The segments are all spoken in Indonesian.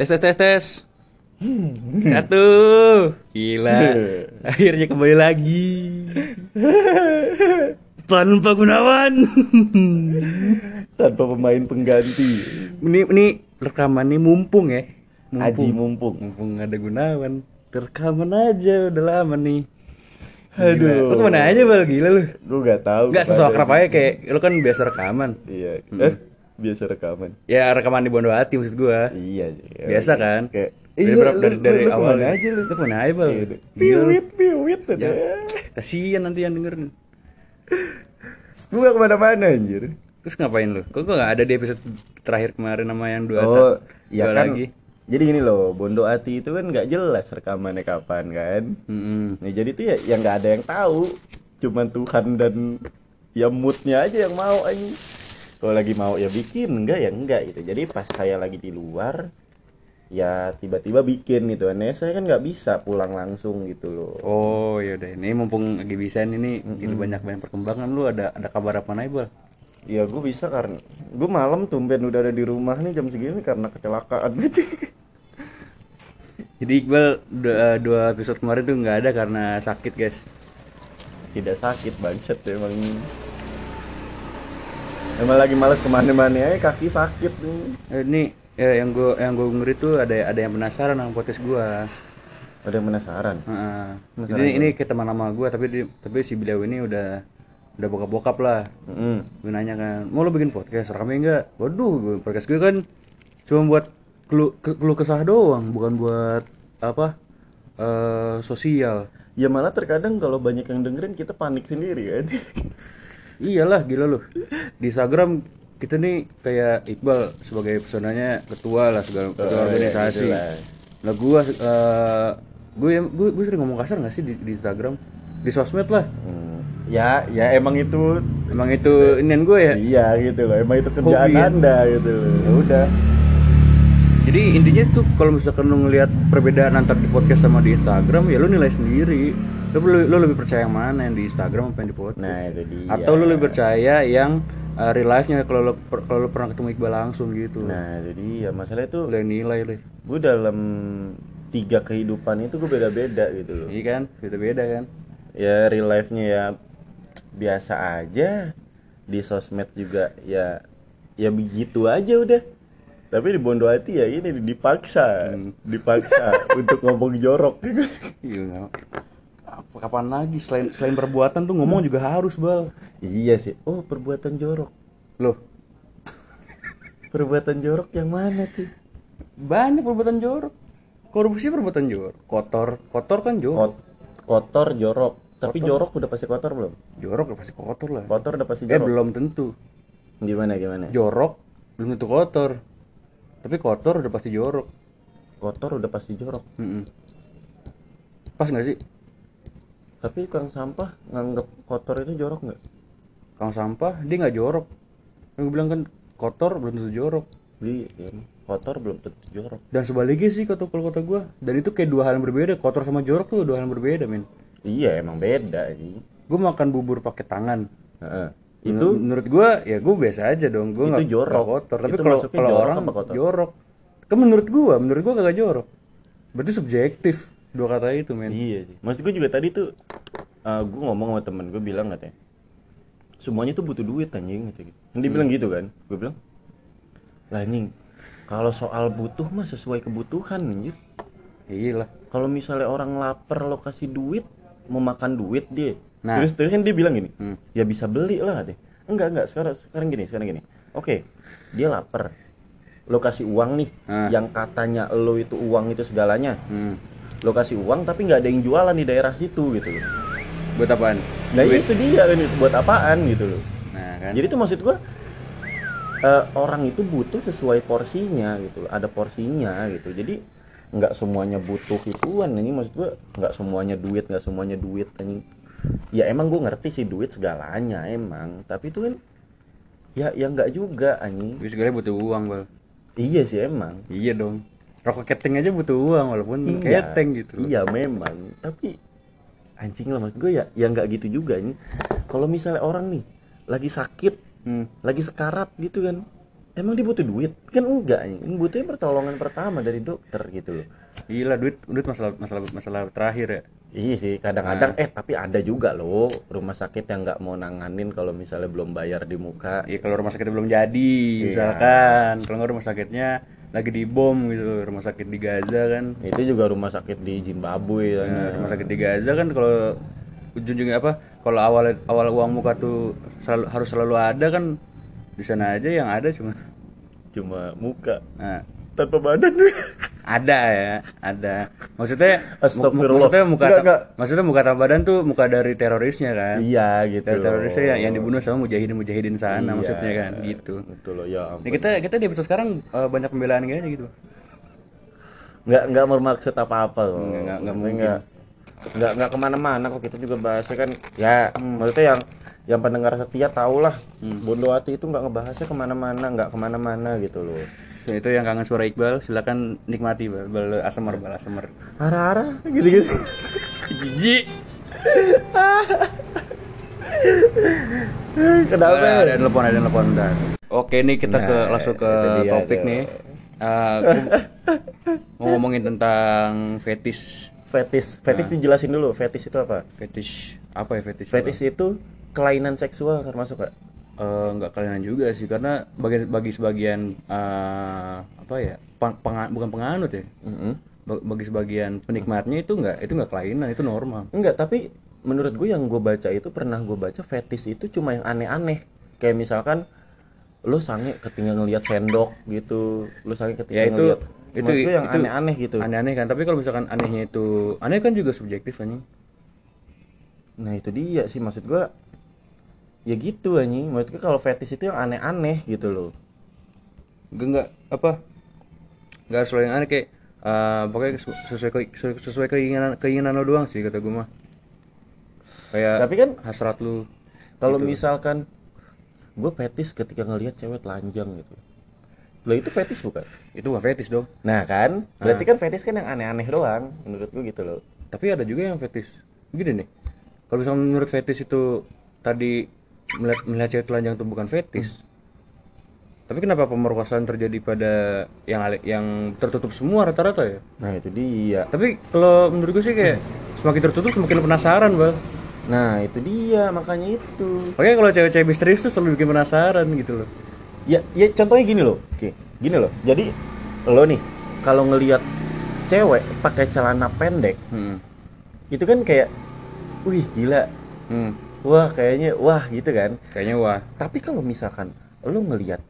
Tes tes tes tes. Satu. Gila. Akhirnya kembali lagi. Tanpa Gunawan. tanpa pemain pengganti ini ini rekaman ini mumpung ya. Aji mumpung Mumpung ada Gunawan. Rekaman aja udah lama nih. Aduh. Lu ke mana aja bal gila lu? gue gak tahu Enggak sesuai akrab aja kayak lu kan biasa rekaman. iya eh biasa rekaman Ya rekaman di Bondo Hati maksud gua. iya iya. Biasa kan? kayak Dari iya, berapa- lu- dari- dari lu- awal. aja lu Lu ke mana aja, Bal? Iya, piwit piwit Ya, ya. kasihan nanti yang dengerin. gue gak ke mana-mana anjir Terus ngapain lu? Kok gua gak ada di episode terakhir kemarin sama yang dua oh ya dua kan lagi? jadi gini loh Bondo Ati itu kan nggak jelas rekamannya kapan kan Mm-mm. Nah, jadi tuh ya yang nggak ada yang tahu, cuman Tuhan dan ya moodnya aja yang mau aja. Kalau lagi mau ya bikin, enggak ya enggak gitu. Jadi pas saya lagi di luar, ya tiba-tiba bikin gitu. Aneh saya kan nggak bisa pulang langsung gitu loh. Oh ya udah ini mumpung lagi bisa ini ini banyak banyak perkembangan lu ada ada kabar apa nih bal? Ya gue bisa karena gue malam tumben udah ada di rumah nih jam segini karena kecelakaan gitu. Jadi Iqbal dua, dua episode kemarin tuh nggak ada karena sakit guys. Tidak sakit bangset emang. Emang lagi males ke mana-mana ya kaki sakit nih. Eh, ini ya, yang gua yang gua ngeri tuh ada ada yang penasaran sama podcast gua. Ada yang penasaran. Heeh. Jadi ini ke teman lama gua tapi di, tapi si beliau ini udah udah bokap-bokap lah. Mm. gue nanya kan mau lo bikin podcast rame enggak waduh gue podcast gue kan cuma buat kelu, ke- keluh kesah doang bukan buat apa eh sosial Ya malah terkadang kalau banyak yang dengerin kita panik sendiri kan. iyalah gila lo di Instagram kita nih kayak Iqbal sebagai personanya ketua lah segala ketua iya, organisasi gitu lah. lah gue eh gue gue gue sering ngomong kasar gak sih di, di Instagram di sosmed lah Hmm, ya, ya emang itu emang itu inian gue ya iya gitu loh. Emang itu kerjaan Hobi ya? Anda gitu loh. Ya udah. Jadi intinya tuh kalau misalkan lu ngelihat perbedaan antar di podcast sama di Instagram ya lu nilai sendiri. Lu, lu, lu lebih percaya yang mana yang di Instagram apa yang di podcast? Nah, itu dia. Atau lu lebih percaya yang uh, real life-nya kalau lu kalau lu pernah ketemu Iqbal langsung gitu. Nah, jadi ya masalah itu Lu yang nilai lu. gue dalam tiga kehidupan itu gue beda-beda gitu loh. Iya kan? Beda-beda kan? Ya real life-nya ya biasa aja. Di sosmed juga ya ya begitu aja udah. Tapi di Bondo Hati ya ini dipaksa, Hmm. dipaksa untuk ngomong jorok. Iya kapan lagi selain selain perbuatan tuh ngomong juga harus, Bal. iya sih. Oh, perbuatan jorok. Loh, Perbuatan jorok yang mana tuh? banyak perbuatan jorok. Korupsi perbuatan jorok. Kotor, kotor kan jorok. Kot- kotor jorok. Tapi jorok udah pasti kotor belum? Jorok udah pasti kotor lah. Kotor udah pasti Eh jorok. belum tentu. Gimana gimana? jorok belum tentu kotor tapi kotor udah pasti jorok Kotor udah pasti jorok. Mm-mm. pas nggak sih Tapi tukang sampah nganggap kotor itu jorok nggak? kalau sampah dia nggak jorok. Yang gue bilang kan kotor belum tentu jorok. Di ya, kotor belum tentu jorok. dan sebaliknya sih kata kalau kata gue dan itu kayak dua hal yang berbeda. Kotor sama jorok tuh dua hal yang berbeda men. Iya emang beda ini. gue makan bubur pakai tangan. Heeh. itu Itu? menurut gue ya gue biasa aja dong. Gue Itu nggak jorok. kotor. Tapi kalau kalau orang jorok. Kan menurut gue menurut gue kagak jorok. Berarti subjektif dua kata itu men iya sih. Maksud gue juga tadi tuh uh, gue ngomong sama temen gue bilang katanya semuanya tuh butuh duit anjing gitu. Dia bilang gitu kan. Gue bilang lah anjing kalau soal butuh mah sesuai kebutuhan anjir. iya lah Kalau misalnya orang lapar lo kasih duit mau makan duit dia. Nah. Terus terus kan dia bilang gini, Hmm. ya bisa beli lah deh. Enggak enggak sekarang sekarang gini sekarang gini. Oke, dia lapar. Lo kasih uang nih, Ah. yang katanya lo itu uang itu segalanya. hmm. Lo kasih uang tapi nggak ada yang jualan di daerah situ gitu loh. buat apaan? Nah itu dia kan buat apaan gitu loh. nah kan. Jadi itu maksud gua eh, orang itu butuh sesuai porsinya gitu loh. Ada porsinya gitu. Jadi nggak semuanya butuh ituan ini maksud gua nggak semuanya duit nggak semuanya duit ini ya emang gue ngerti sih duit segalanya emang. Tapi itu kan ya ya nggak juga anjing. Sebenarnya butuh uang bal. Iya sih emang. Iya dong rokok keteng aja butuh uang walaupun keteng gitu. Iya memang. Tapi anjing lah maksud gue ya ya nggak gitu juga nih kalau misalnya orang nih lagi sakit Hmm. lagi sekarat gitu kan emang dia butuh duit? Kan enggak ini butuhnya pertolongan pertama dari dokter gitu loh. Gila duit duit masalah masalah masalah terakhir ya? Iya sih, kadang-kadang eh tapi ada juga loh rumah sakit yang nggak mau nanganin kalau misalnya belum bayar di muka. Iya kalau rumah sakitnya belum jadi, misalkan. Kalau rumah sakitnya lagi dibom gitu, rumah sakit di Gaza kan. Itu juga rumah sakit di Zimbabwe kan. Nah, rumah sakit di Gaza kan kalau ujung-ujungnya apa? Kalau awal awal uang muka tuh selalu, harus selalu ada kan di sana aja yang ada cuma cuma muka. nah, Tanpa badan. ada ya, ada. Maksudnya maksudnya muka Enggak, enggak. maksudnya muka tanpa badan tuh muka dari terorisnya kan. iya gitu. Dari loh. terorisnya yang, yang dibunuh sama mujahidin-mujahidin sana Iya. maksudnya kan gitu. Betul loh ya ampun. Nah, kita kita di episode sekarang eh, banyak pembelaan kayaknya gitu. nggak nggak bermaksud apa-apa loh. Nggak- nggak- nggak Maksudnya mungkin. nggak nggak nggak ke mana-mana kok kita juga bahasnya kan ya Hmm. maksudnya yang yang pendengar setia tau lah Bondo Hati itu nggak ngebahasnya ke mana-mana nggak ke mana-mana gitu loh So, itu yang kangen suara Iqbal, silakan nikmati bal, bal asemer, bal asemer. hara-hara gitu-gitu Jijik. kenapa Ada, ada telepon, ada telepon bentar. Oke nih kita ke Nah, langsung ke itu dia topik nih. Aku mau ngomongin tentang fetish. fetis fetis dijelasin dulu fetis itu apa Fetish apa ya fetish? fetis itu kelainan seksual termasuk gak? Eh, nggak kalian juga sih karena bagi bagi sebagian eh, apa ya peng- penga- bukan penganut ya Ba- bagi sebagian penikmatnya itu nggak itu nggak kelainan itu normal Enggak, tapi menurut gue yang gue baca itu pernah gue baca fetis itu cuma yang aneh-aneh. Kayak misalkan lu sange ketika ngelihat sendok gitu, lu sange ketika ya itu ngelihat itu gue yang itu aneh-aneh gitu. aneh-aneh kan tapi kalau misalkan anehnya itu aneh kan juga subjektif anjing Nah, itu dia sih maksud gue ya gitu anjing. Gue kalau fetis itu yang aneh-aneh gitu loh. Gak nggak apa nggak harus yang aneh kayak eh, pokoknya sesu- sesuai ke- sesuai, sesuai keinginan keinginan lo doang sih kata gue mah kayak Tapi kan hasrat lu kalau Gitu. misalkan gue fetis ketika ngelihat cewek telanjang gitu. Lo itu fetis bukan? itu gak fetish dong Nah kan, berarti kan fetis kan yang aneh-aneh doang menurut gue gitu loh. tapi ada juga yang fetish gini nih kalau misalnya menurut fetish itu tadi melihat melihat cewek telanjang itu bukan fetish tapi kenapa pemerkosaan terjadi pada yang yang tertutup semua rata-rata ya Nah, itu dia. tapi kalau menurut gue sih kayak semakin tertutup semakin penasaran bang Nah, itu dia makanya itu. Makanya kalau cewek-cewek misterius tuh selalu bikin penasaran gitu loh. Ya, ya contohnya gini loh. Oke, gini loh. Jadi lo nih kalau ngelihat cewek pakai celana pendek, Hmm. itu kan kayak wih, gila. Hmm. Wah, kayaknya wah gitu kan. Kayaknya wah. Tapi kalau misalkan lo ngelihat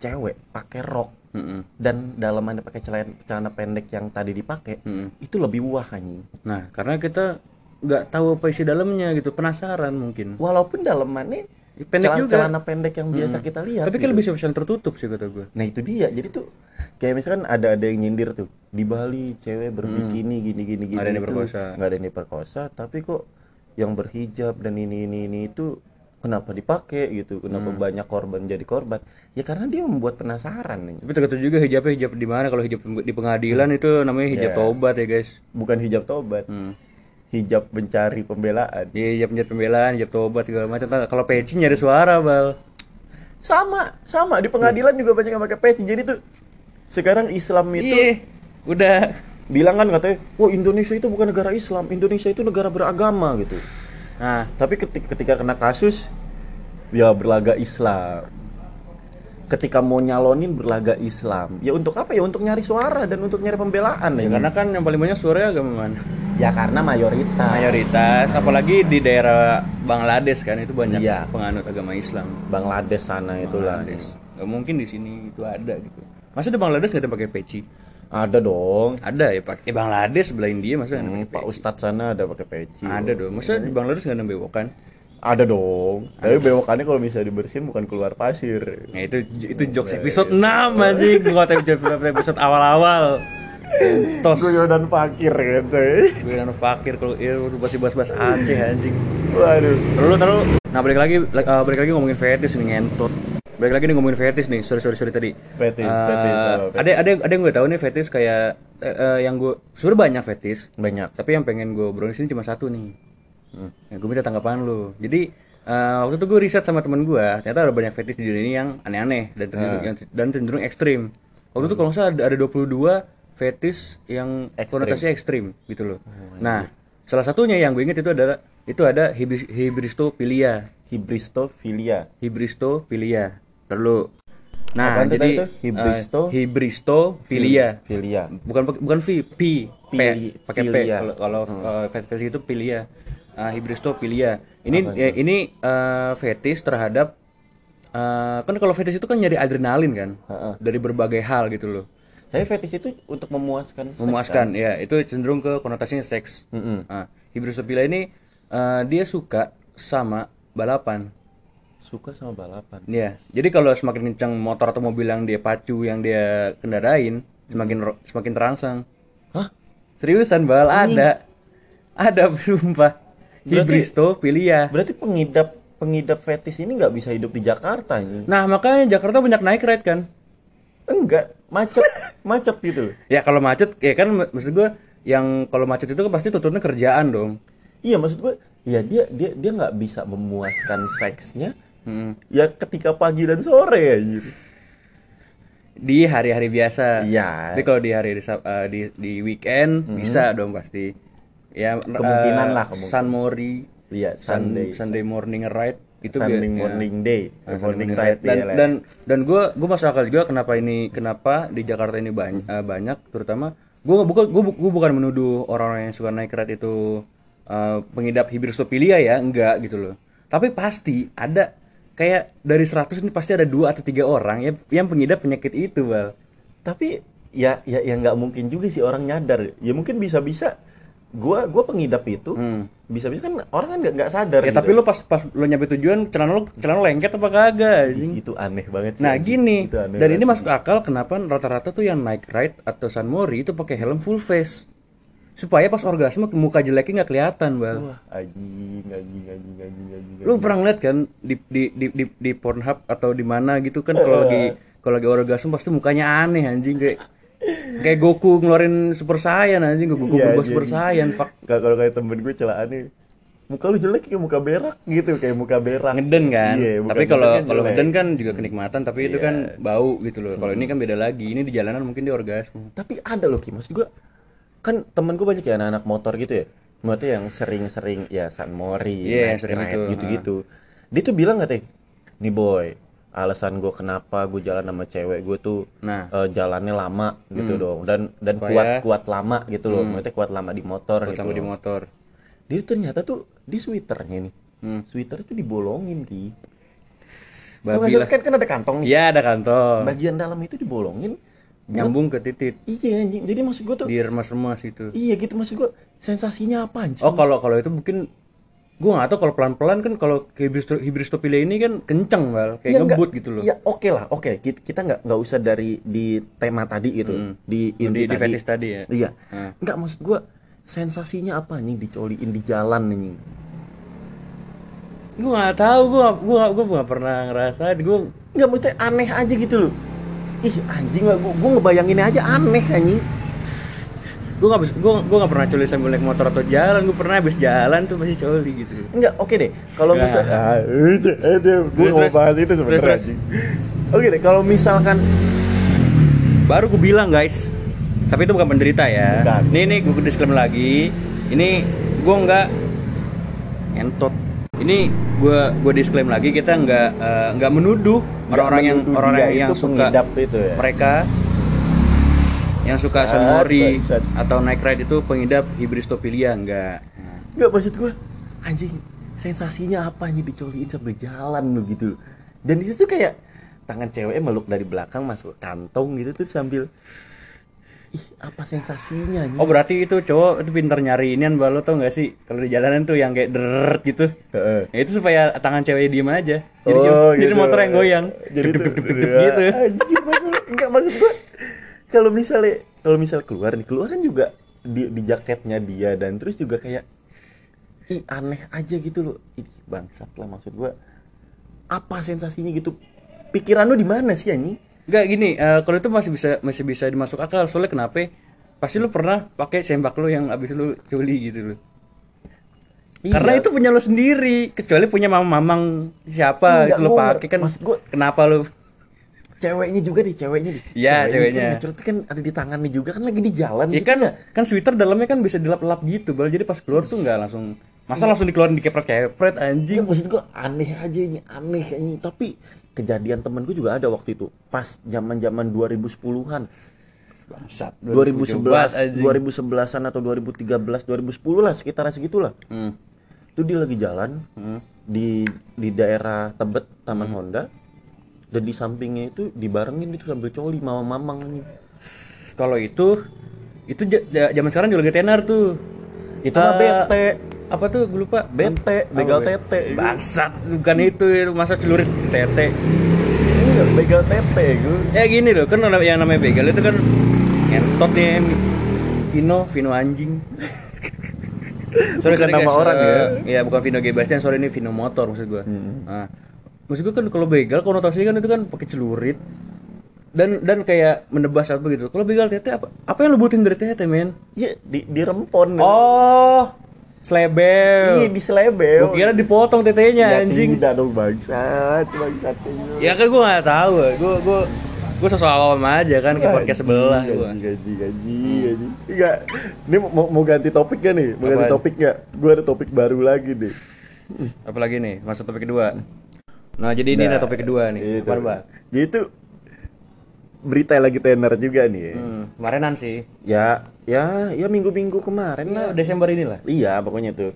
cewek pakai rok Mm-mm. dan dalamannya pakai celana, celana pendek yang tadi dipakai, Mm-mm. itu lebih wah anjing. Nah, karena kita nggak tahu apa isi dalamnya gitu, penasaran mungkin. Walaupun dalamannya Pendek celana, juga. celana pendek yang biasa kita lihat. Tapi kan gitu. lebih spesial tertutup sih kata gue. Nah itu dia, jadi tuh kayak misalkan ada ada yang nyindir tuh di Bali cewek berbikini gini gini gini Nggak ada yang itu, diperkosa. nggak ada yang diperkosa, tapi kok yang berhijab dan ini ini ini itu kenapa dipakai gitu, kenapa Hmm. banyak korban jadi korban? Ya karena dia membuat penasaran nih. Tapi tergantung juga hijabnya hijab di mana. Kalau hijab di pengadilan itu namanya hijab Ya. tobat ya guys. Bukan hijab tobat, Hmm. hijab mencari pembelaan. Iya hijab hijab pembelaan, hijab tobat segala macam. Kalau peci nyari suara bal. Sama, sama di pengadilan juga banyak yang pakai peci. Jadi tuh sekarang Islam itu Iya. Udah. Bilang kan katanya, wah Indonesia itu bukan negara Islam, Indonesia itu negara beragama gitu. Nah, Tapi ketika, ketika kena kasus ya berlaga Islam. Ketika mau nyalonin berlaga Islam. Ya untuk apa ya? Untuk nyari suara dan untuk nyari pembelaan ya ya. karena kan yang paling banyak suaranya agama mana? Ya karena mayoritas. mayoritas apalagi di daerah Bangladesh kan itu banyak Iya. penganut agama Islam Bangladesh sana itulah. Bangladesh mungkin di sini itu ada gitu masa di Bangladesh nggak ada pakai peci Ada dong. ada ya pakai eh, Bangladesh sebelah India masa ada Hmm, Pak Ustadz sana ada pakai peci. ada dong masa di Bangladesh nggak ada bewokan Ada dong. Tapi bewokannya kalau bisa dibersihin bukan keluar pasir. nah itu itu jokes episode 6 anjing gua kata episode awal-awal tos Guyonan fakir gitu. gue nano fakir kalau ya udah bahas-bahas Aceh anjing Waduh. Terus terus nah balik lagi uh, balik lagi ngomongin fetish nih ngentot. Balik lagi nih ngomongin fetish nih. Sorry sorry sorry tadi. Fetish, Uh, fetish, apa fetish? Ada ada ada yang gue tahu nih fetish kayak eh, eh, yang gue sebenarnya banyak fetish. Banyak. Tapi yang pengen gue obrolin sini cuma satu nih. Hmm. Ya, gue minta tanggapan lu. Jadi eh, waktu itu gue riset sama temen gue ternyata ada banyak fetish di dunia ini yang aneh-aneh dan cenderung, yang- dan cenderung ekstrim waktu itu kalau nggak salah ada, ada 22 fetish yang konotasinya ekstrim gitu loh nah salah satunya yang gue inget itu adalah itu ada hibris, hibristopilia Hibristofilia. hibristopilia terlalu nah Apaan jadi tuh? Hibristo? eh, hibristopilia Filia. bukan pake- bukan V P P. Pakai P. Pilia. kalau kalau uh, fetish itu pilia. Uh, hibristopilia ini ya, ini uh, fetish terhadap uh, kan kalau fetish itu kan nyari adrenalin kan? Heeh. dari berbagai hal gitu loh. Tapi fetish itu untuk memuaskan seks, memuaskan ya. Itu cenderung ke konotasinya seks. Mm-mm. Nah, hibristopilia ini uh, dia suka sama balapan Suka sama balapan. Iya, jadi kalau semakin kencang motor atau mobil yang dia pacu, yang dia kendarain, semakin ro- semakin terangsang. Hah? Seriusan bal ada, ada sumpah. Hibristopilia. Berarti pengidap pengidap fetish ini nggak bisa hidup di Jakarta ini. Nah makanya Jakarta banyak naik ride kan? Enggak, macet, macet gitu. Ya kalau macet, ya kan mak- maksud gue yang kalau macet itu kan pasti tutupnya kerjaan dong. Iya maksud gue, ya dia dia dia nggak bisa memuaskan seksnya. Hmm. Ya ketika pagi dan sore ya. Di hari-hari biasa. Iya. Tapi kalau di hari di, eh, di, di weekend bisa dong pasti. Ya Kemungkinan eh, lah, kemungkinan. Sun Mori, Iya, Sun- Sunday. Sunday morning ride itu Sunday bi- ya. morning day, Ah, morning Sunday ride dan ya, dan dan gue gue masuk akal juga kenapa ini kenapa di Jakarta ini banyak banyak terutama gue bukan gue bukan menuduh orang-orang yang suka naik ride itu eh, pengidap hibristopilia ya enggak gitu loh tapi pasti ada kayak dari 100 ini pasti ada dua atau tiga orang yang yang pengidap penyakit itu bal Tapi ya ya ya nggak mungkin juga sih orang nyadar. Ya mungkin bisa-bisa gua gua pengidap itu bisa-bisa kan orang kan nggak sadar Hmm. ya gitu. tapi lo pas pas lo nyampe tujuan celana lo celana lo lengket apa kagak anjing? itu aneh banget sih. Nah gini, dan banget. ini masuk akal kenapa rata-rata tuh yang naik ride atau sunmori itu pakai helm full face supaya pas orgasme muka jeleknya nggak kelihatan bal. Wah, anjing, anjing, anjing, anjing, anjing. Lu pernah ngeliat kan di di di di, di Pornhub atau di mana gitu kan kalau lagi kalau lagi orgasme pasti mukanya aneh anjing kayak kayak Goku ngeluarin Super Saiyan anjing Goku Iya, berubah. Super Saiyan fuck kalau kayak temen gue celaan nih muka lu jelek kayak muka berak gitu kayak muka berak ngeden kan. Iya, bukan tapi kalau kan kalau ngeden kan juga kenikmatan tapi itu kan bau gitu loh. Kalau ini kan beda lagi. Ini di jalanan mungkin dia orgasme. tapi ada loh Ki maksud gue kan temen gue banyak ya anak-anak motor gitu ya. Maksudnya yang sering-sering ya San Mori naik sering itu, gitu-gitu. dia tuh bilang katanya nih boy alasan gue kenapa gue jalan sama cewek gue tuh Nah. eh, jalannya lama gitu dong. Dan dan Supaya- kuat kuat lama gitu loh. Maksudnya kuat lama di motor gitu Pertama di motor. dia tuh ternyata tuh di sweaternya nih Hmm. sweater tuh dibolongin ki. Babi nggak kan kan ada kantong nih. Iya ada kantong. bagian dalam itu dibolongin Nyambung ke titik. iya anjing jadi maksud gue tuh Di remas-remas itu. iya gitu maksud gue sensasinya apa anjing Oh kalau kalau itu mungkin gua nggak tahu kalau pelan-pelan kan kalau hibristo, hibristopilia ini kan kenceng bal kayak Ya, enggak. ngebut gitu loh. Ya oke lah, oke. Kita, kita nggak nggak usah dari di tema tadi gitu, di di, inti di fetish tadi ya. Iya. Hmm. Enggak maksud gua sensasinya apa nih dicoliin di jalan nih. Gua nggak tahu gua gua gua nggak pernah ngerasain gua Enggak maksudnya aneh aja gitu loh. Ih anjing lah, gua, gua ngebayanginnya aja aneh anjing. gua nggak bisa gua pernah coli sambil naik motor atau jalan gua pernah habis jalan tuh masih coli gitu. Enggak, oke deh. Kalau gua Terus, mau bahas itu sebenarnya. Oke deh, kalau misalkan Baru gue bilang guys, tapi itu bukan penderita ya. Bukan. Nih nih gue disclaimer lagi. Ini gue nggak entot. Ini gue gue disclaim lagi kita nggak eh, nggak menuduh orang-orang yang menuduh orang dia yang suka itu ya. mereka yang suka set. atau naik ride itu pengidap hibristopilia enggak. Enggak maksud gua anjing sensasinya apa nih dicoliin sambil jalan lo gitu dan itu tuh kayak tangan ceweknya meluk dari belakang masuk kantong gitu tuh sambil ih apa sensasinya nih Oh berarti itu cowok itu pintar nyari inian balo tau gak sih kalau di jalanan tuh yang kayak deret gitu. Heeh. Ya, itu supaya tangan ceweknya diem aja. Jadi, Oh, jadi gitu. motor yang goyang. jadi duk, duk, duk, duk, ya, gitu. enggak maksud gua kalau misalnya kalau misal keluar nih keluar kan juga di, di jaketnya dia dan terus juga kayak ih aneh aja gitu loh ih bangsat lah maksud gua apa sensasinya gitu pikiran lu di mana sih anjing Enggak gini, eh, kalau itu masih bisa masih bisa dimasuk akal. Soalnya kenapa? Pasti lu pernah pakai sembak lu yang abis lu culi gitu loh. Iya. Karena itu punya lo sendiri, kecuali punya mamang siapa Enggak, itu lo gua- pakai kan. maksud gua- kenapa lo? ceweknya juga nih ceweknya nih Iya, ceweknya. kan lucu kan ada di tangannya juga kan lagi di jalan Ya gitu kan, kan sweater dalamnya kan bisa dilap-lap gitu, bal. Jadi pas keluar tuh nggak langsung, masa langsung dikeluarin dikepret-kepret Ya, anjing. maksud gua aneh aja ini aneh ini tapi kejadian temen gue juga ada waktu itu pas zaman zaman 2010-an Bangsat. 2011 anjing. 2011-an atau 2013 2010 lah sekitaran segitulah Hmm. itu dia lagi jalan di di daerah Tebet Taman Hmm. Honda dan di sampingnya itu dibarengin itu sambil coli mama mamang ini Kalau itu, itu zaman sekarang juga lagi tenar tuh. itu mah Eh, bete Apa tuh? Gue lupa. bete begal Be? tete Bangsat, bukan itu masa celurit tete. Iya, begal tete gue Ya gini loh, kan yang namanya begal itu kan ngentot ya Vino, Vino anjing. sorry, Bukan sorry nama guys. orang ya? Iya, bukan Vino G. Bastian, sorry ini Vino motor maksud gua. Nah, maksud gua kan kalau begal konotasinya kan itu kan pakai celurit dan dan kayak menebas apa gitu. Kalau begal tete apa? Apa yang lu butuhin dari tete, men? Iya, di di rempon. Oh, slebel. Iya, di selebel. Gua kira dipotong tetenya Ya, anjing. Tidak dong bangsat, bangsat. Ya kan gua nggak tahu. Gua gua gua sosok awam aja kan ke podcast sebelah gua. Gaji, gaji, gaji. Enggak. Ini mau, mau ganti topik gak nih? Mau ganti Apaan? topik gak? Gue ada topik baru lagi deh. Apalagi nih, masuk topik kedua. Nah, jadi ini Nah, ada topik kedua nih. Itu. Apa, Pak? Jadi itu berita lagi tenar juga nih. Hmm, kemarinan sih. Ya, ya, ya minggu-minggu kemarin lah. Nah, Desember inilah. Iya, pokoknya tuh.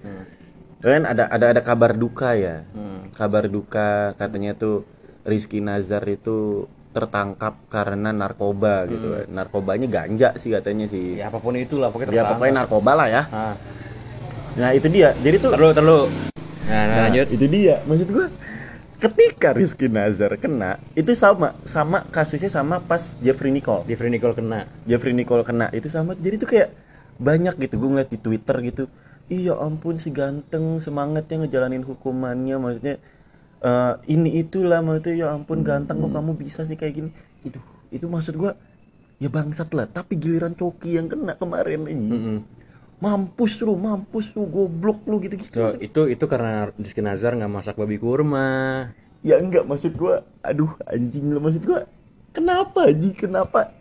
Kan ada ada ada kabar duka ya. Hmm. Kabar duka katanya tuh Rizky Nazar itu tertangkap karena narkoba gitu. Hmm. Narkobanya ganja sih katanya sih. Ya apa pun itulah pokoknya Ya pokoknya narkoba lah ya. Nah, Nah, itu dia. Jadi tuh terlalu terlalu. Nah, nah, Nah, lanjut. itu dia. Maksud gua ketika Rizky Nazar kena, itu sama sama kasusnya sama pas Jeffrey Nicole. Jeffrey Nicole kena. Jeffrey Nicole kena itu sama. Jadi tuh kayak banyak gitu gue ngeliat di Twitter gitu. Iya ampun si ganteng semangatnya ngejalanin hukumannya maksudnya eh, ini itulah maksudnya ya ampun ganteng kok kamu bisa sih kayak gini. Itu itu maksud gua ya bangsat lah tapi giliran Coki yang kena kemarin ini Mm-mm. Mampus lu mampus lu goblok lu gitu-gitu Tuh, itu itu karena Rizky Nazar nggak masak babi kurma. ya enggak maksud gua aduh anjing lu maksud gua kenapa anjing kenapa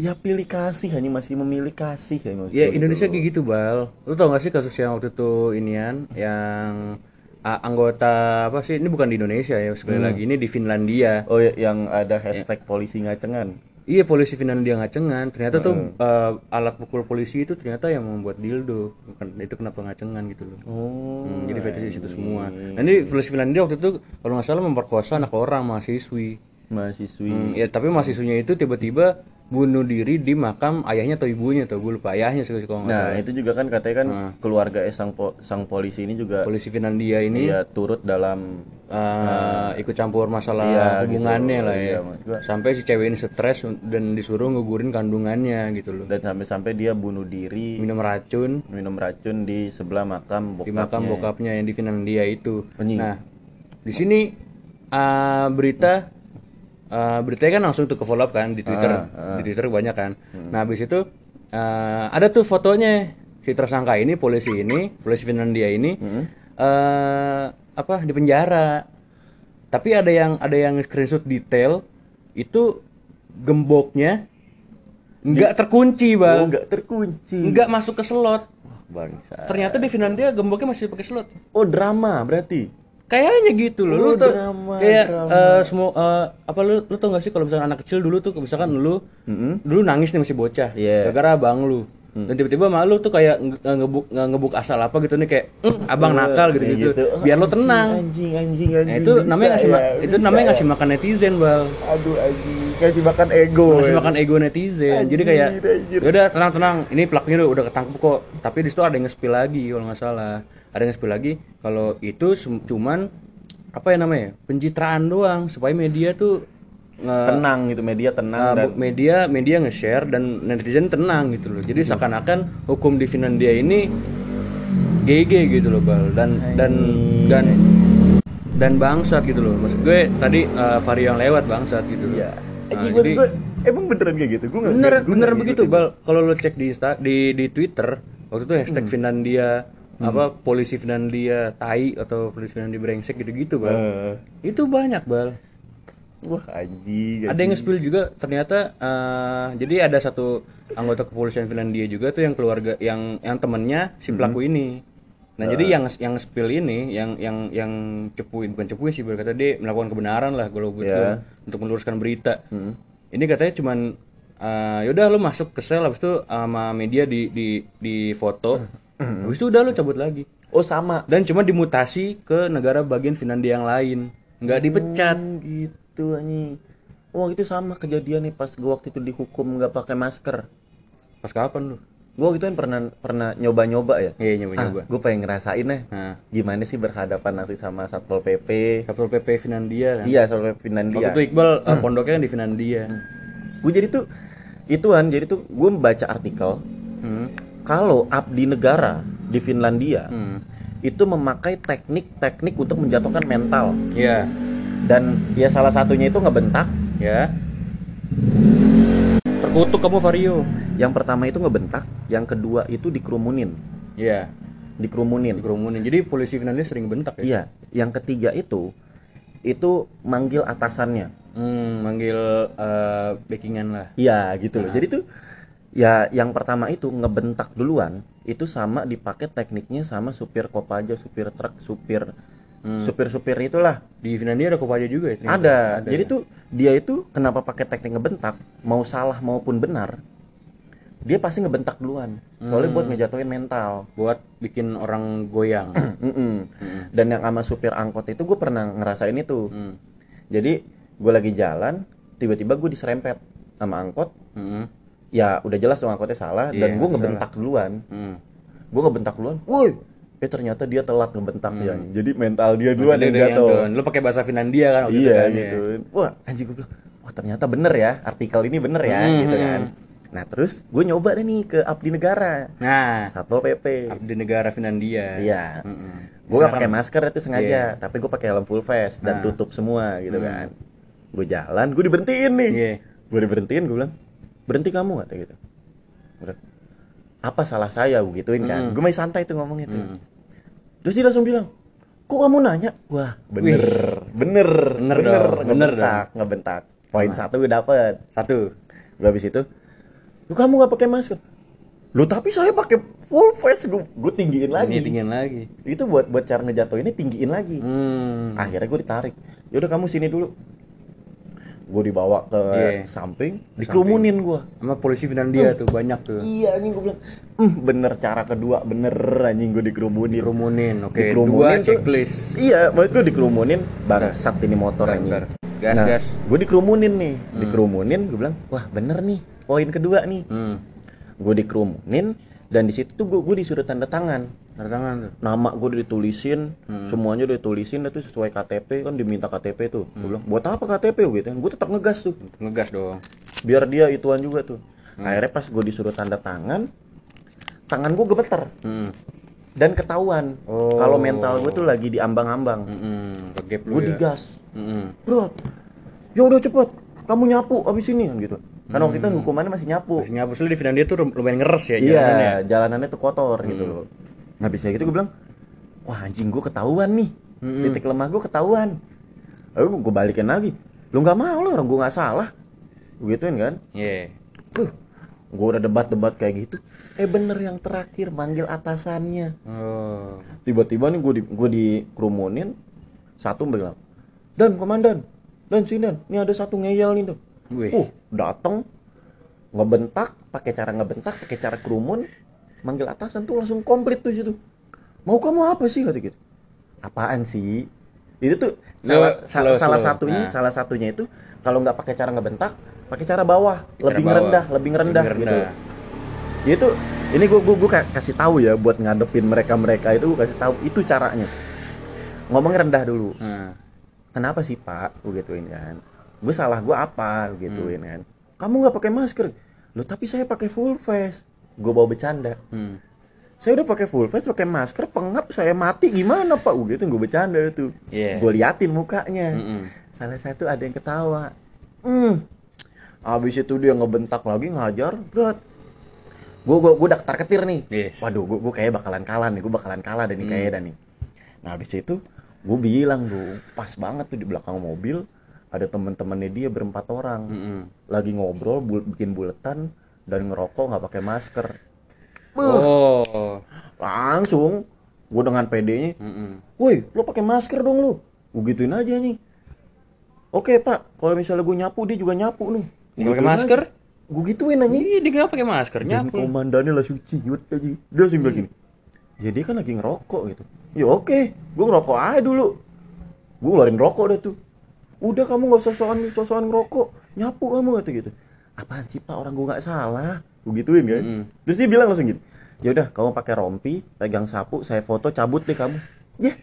ya pilih kasih hanya masih memilih kasih ya maksud Ya Indonesia gitu. kayak gitu bal. Lu tau gak sih kasus yang waktu itu inian yang a- anggota apa sih? Ini bukan di Indonesia ya sekali lagi ini di Finlandia. oh ya yang ada hashtag polisi ngacengan Iya polisi Finlandia ngacengan. Ternyata tuh eh, alat pukul polisi itu ternyata yang membuat dildo. Bukan itu kenapa ngacengan gitu loh. oh Hmm, jadi fetish itu semua. Nah ini polisi Finlandia waktu itu kalau nggak salah memperkosa anak orang mahasiswi. mahasiswi Hmm, ya tapi mahasiswinya itu tiba-tiba bunuh diri di makam ayahnya atau ibunya tuh gue lupa ayahnya sih kalau nggak salah. nah itu juga kan katanya kan keluarga eh, sang po- sang polisi ini juga Polisi Finlandia ini ya turut dalam eh, ikut campur masalah Iya, hubungannya gitu. lah ya. Iya. Sampai si cewek ini stres dan disuruh ngugurin kandungannya gitu loh. dan sampai-sampai dia bunuh diri Minum racun minum racun di sebelah makam di bokapnya makam bokapnya yang di Finlandia itu. Anjing. Nah, di sini eh, berita eh, beritanya kan langsung tuh ke follow up kan di Twitter. Ah, Di Twitter banyak kan. Hmm. Nah, habis itu eh, ada tuh fotonya si tersangka ini, polisi ini, polisi Finlandia ini Hmm. Apa di penjara. Tapi ada yang ada yang screenshot detail itu gemboknya nggak terkunci, oh Bang. nggak terkunci Nggak masuk ke slot. bangsa Ternyata di Finlandia gemboknya masih pakai slot. oh drama berarti Kayaknya gitu loh. Oh, lu tuh drama, kayak drama. eh, semua eh, apa lu lu tau gak sih kalau misalkan anak kecil dulu tuh misalkan lu dulu nangis nih masih bocah. Iya. Gara-gara abang lu. Dan tiba-tiba malu tuh kayak nge- ngebuk nge- ngebuk asal apa gitu nih kayak "Mm, abang nakal gitu gitu. Biar lo tenang. anjing anjing anjing Nah, itu bisa namanya ngasih ya, itu bisa namanya ya. ngasih makan netizen, Bal. aduh anjing kasih makan ego Ngasih ya. makan ego netizen. Jadi kayak ya udah tenang-tenang, ini pelakunya udah, udah ketangkep kok. Tapi di situ ada yang nge-spill lagi kalau nggak salah. Ada yang nge-spill lagi kalau itu cuman apa ya namanya? pencitraan doang supaya media tuh nge- tenang gitu media tenang Uh, dan media media nge-share dan netizen tenang gitu loh. Jadi seakan-akan hukum di Finlandia ini GG gitu loh, Bal. Dan dan dan dan bangsat gitu loh. Maksud gue tadi uh, Vario yang lewat bangsat gitu loh. ya Nah, Anjing, jadi gue, emang beneran kayak gitu gue bener bener begitu, Bal. Kalau lo cek di Insta- di di Twitter waktu itu hashtag Finlandia apa polisi Finlandia tai atau polisi Finlandia brengsek gitu-gitu bal Eh, itu banyak bal wah anjing ada yang nge-spill juga ternyata eh, jadi ada satu anggota kepolisian Finlandia juga tuh yang keluarga yang yang temennya si pelaku ini. Nah jadi yang yang spill ini yang yang yang cepuin bukan cepuin sih berkata dia melakukan kebenaran lah kalau gitu Ya. untuk meluruskan berita. Ini katanya cuman eh, yaudah lu masuk ke sel habis itu sama media di di di foto. Habis itu udah lu cabut lagi. Oh sama. Dan cuma dimutasi ke negara bagian Finlandia yang lain. Nggak dipecat. Hmm, gitu anjing. Wah itu sama kejadian nih pas gua waktu itu dihukum nggak pakai masker. Pas kapan lu? Gua gitu kan pernah pernah nyoba nyoba ya. Iya nyoba nyoba gue pengen ngerasain nih nah gimana sih berhadapan nanti sama satpol pp Satpol PP Finlandia kan. iya satpol pp Waktu Finlandia. Itu Iqbal eh, pondoknya kan di Finlandia. gue jadi tuh ituan jadi tuh gue membaca artikel Hmm. kalau abdi negara di Finlandia Hmm. itu memakai teknik-teknik untuk menjatuhkan mental. Ya, dan ya salah satunya itu ngebentak ya. Terkutuk kamu Vario. yang pertama itu ngebentak yang kedua itu dikerumunin Iya, dikerumunin dikerumunin. Jadi polisi Finlandia sering bentak ya. iya yang ketiga itu itu manggil atasannya Hmm, manggil eh, backingan lah. iya gitu loh jadi tuh ya yang pertama itu ngebentak duluan itu sama dipakai tekniknya sama supir kopaja supir truk supir supir-supir itulah Di Finlandia ada Kopaja juga ya? ternyata? ada. Jadi tuh dia itu kenapa pakai teknik ngebentak, mau salah maupun benar, dia pasti ngebentak duluan. Soalnya buat ngejatuhin mental. buat bikin orang goyang. Mm-mm. Dan yang sama supir angkot itu gue pernah ngerasain itu. Hmm. Jadi gue lagi jalan, tiba-tiba gue diserempet sama angkot. Hmm. Ya udah jelas dong angkotnya salah Iya, dan gue ngebentak duluan. Hmm. Gue ngebentak duluan. Woi, eh ternyata dia telat ngebentak ya. Jadi mental dia duluan yang jatuh. Lu pakai bahasa Finlandia kan waktu itu iya kan, ya? gitu wah anjing gue bilang wah ternyata bener ya artikel ini bener ya Hmm, gitu hmm. kan nah terus gue nyoba deh nih ke abdi negara Nah, satpol pp di negara Finlandia. iya Mm-mm. gue gak pakai masker itu sengaja Iya. tapi gue pakai helm full face dan Nah. tutup semua gitu kan gue jalan gue diberhentiin nih Iya. gue diberhentiin gue bilang berhenti kamu kata gitu Udah. apa salah saya gue gituin kan gue masih santai tuh ngomong itu terus dia langsung bilang kok kamu nanya? Wah bener. bener. Bener dong, bener ngebentak ngebentak. Poin satu gue dapet. Satu. gue habis itu lu kamu nggak pakai masker? Lu tapi saya pakai full face. Gue gue tinggiin lagi. Ini tinggian lagi. itu buat buat cara ngejatuhinnya tinggiin lagi. Hmm. akhirnya gue ditarik. Yaudah kamu sini dulu gue dibawa ke Iya. samping dikerumunin gue Sama polisi Finlandia tuh banyak tuh. iya anjing gue bilang "Hmm, bener cara kedua bener anjing gue dikerumunin Kerumunin, oke. Dikerumunin Dua tuh- checklist. iya maksud gue dikerumunin bangsat ini motor anjing. Gas, nah, gas. gue dikerumunin nih dikerumunin gue bilang wah bener nih poin kedua nih Hmm. gue dikerumunin dan di situ tuh gue, gue disuruh tanda tangan Tanda tangan tuh. nama gue udah ditulisin Hmm. semuanya udah ditulisin itu sesuai KTP kan diminta KTP tuh gue bilang buat apa KTP gitu gue tetap ngegas tuh Ngegas dong. biar dia ituan juga tuh Hmm. akhirnya pas gue disuruh tanda tangan tangan gue gemeter Hmm. dan ketahuan Oh. kalau mental gue tuh lagi diambang-ambang Hmm. Gue ya. digas Hmm. bro ya udah cepet kamu nyapu abis ini kan gitu kan waktu itu hukumannya masih nyapu. Terus nyapa di Finlandia tuh lumayan ngeres ya iya jalanannya. jalanannya tuh kotor gitu. Loh habis kayak gitu gue bilang wah anjing gue ketahuan nih. Titik lemah gue ketahuan. Lalu gue balikin lagi. Lu nggak mau lo orang gue nggak salah. Gue gituin kan? Iya. Tuh, gue udah debat-debat kayak gitu. Eh bener yang terakhir manggil atasannya. Oh. Tiba-tiba nih gue di gue dikerumunin, satu bilang, dan komandan, dan sini dan, ini ada satu ngeyel nih tuh. Wih. Uh, dateng, ngebentak, pakai cara ngebentak, pakai cara kerumun, manggil atasan tuh langsung komplit tuh situ. Mau kamu apa sih kata gitu? Apaan sih? Itu tuh salah, Slow, sa- slow, salah slow. satunya, Nah. salah satunya itu kalau nggak pakai cara ngebentak, pakai cara bawah, lebih bawah. rendah, lebih rendah Lebih gitu. Ya itu ini gue gue gue kasih tahu ya buat ngadepin mereka mereka itu gue kasih tahu itu caranya. Ngomong rendah dulu. Nah. Kenapa sih Pak? Gue gituin kan. Gue salah gue apa? Gituin Hmm. kan. Kamu nggak pakai masker? Loh tapi saya pakai full face. Gue bawa bercanda. Hmm. Saya udah pakai full face, pakai masker, pengap saya mati gimana Pak? Gue gitu gue bercanda itu. Iya. Gue liatin mukanya. Mm-mm. Salah satu ada yang ketawa. Hmm. Abis itu dia ngebentak lagi ngajar, berat. gue gue gue udah ketar ketir nih Yes. waduh gue gue kayak bakalan kalah nih gue bakalan kalah dan nih kayak dan nih nah habis itu gue bilang tuh pas banget tuh di belakang mobil ada temen-temennya dia berempat orang. Mm-mm. lagi ngobrol bul- bikin buletan dan ngerokok nggak pakai masker. Oh. langsung gue dengan pedenya Mm-mm. woi lo pakai masker dong lu. Gue gituin aja nih. Oke pak kalau misalnya gue nyapu dia juga nyapu nih. Nggak pakai masker? gue gituin aja Iya, dia nggak pakai masker dan nyapu. komandannya langsung ciut aja dia langsung bilang gini ya dia kan lagi ngerokok gitu. Ya oke gue ngerokok aja dulu. Gue ngeluarin rokok dah tuh udah kamu nggak usah sosokan sosokan ngerokok. Nyapu kamu kata gitu. Apaan sih pak? Orang gue nggak salah. Gue gituin kan? Terus dia bilang langsung gini ya udah kamu pakai rompi pegang sapu saya foto cabut deh kamu. Ya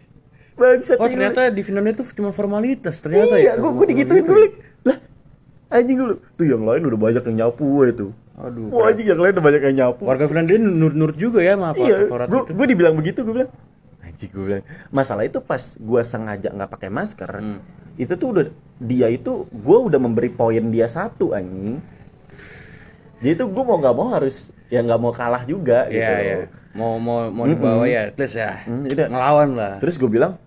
bangsat Oh ternyata di Finlandia itu cuma formalitas ternyata iya ya. gue gue digituin gue lah anjing gue tuh yang lain udah banyak yang nyapu itu Aduh. Wah anjing yang lain udah banyak yang nyapu. Warga Finlandia nur-nur juga ya sama iya gue itu. gue dibilang begitu gue bilang. Anjing gue bilang masalah itu pas gue sengaja nggak pakai masker Hmm. Itu tuh udah dia itu gue udah memberi poin dia satu anjing jadi itu gue mau nggak mau harus ya nggak mau kalah juga gitu Iya, loh. iya. Mau mau mau dibawa ya, terus ya. Hmm, iya. ngelawan lah. terus gue bilang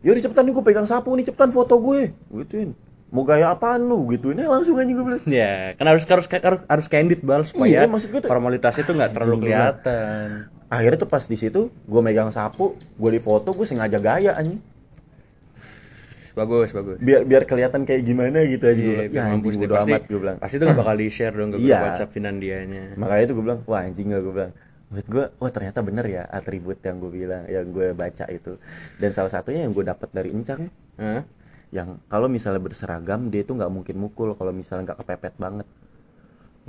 yaudah cepetan nih gue pegang sapu nih cepetan foto gue gituin mau gaya apaan lu gituin aja langsung anjing gue bilang Ya, kan harus harus harus, harus candid bal supaya Iya, maksud gue tuh- formalitas itu nggak terlalu kelihatan. akhirnya tuh pas di situ gue megang sapu gue di foto gue sengaja gaya anjing Bagus, bagus. biar biar kelihatan kayak gimana gitu aja gue bilang biar ya mampus deh. Pasti, amat gue bilang pasti itu nggak bakal di share dong ke Iya. WhatsApp Finlandianya. makanya tuh gue bilang wah anjing gak gue bilang maksud gue wah ternyata bener ya atribut yang gue bilang yang gue baca itu dan salah satunya yang gue dapat dari encang yang kalau misalnya berseragam dia itu nggak mungkin mukul kalau misalnya nggak kepepet banget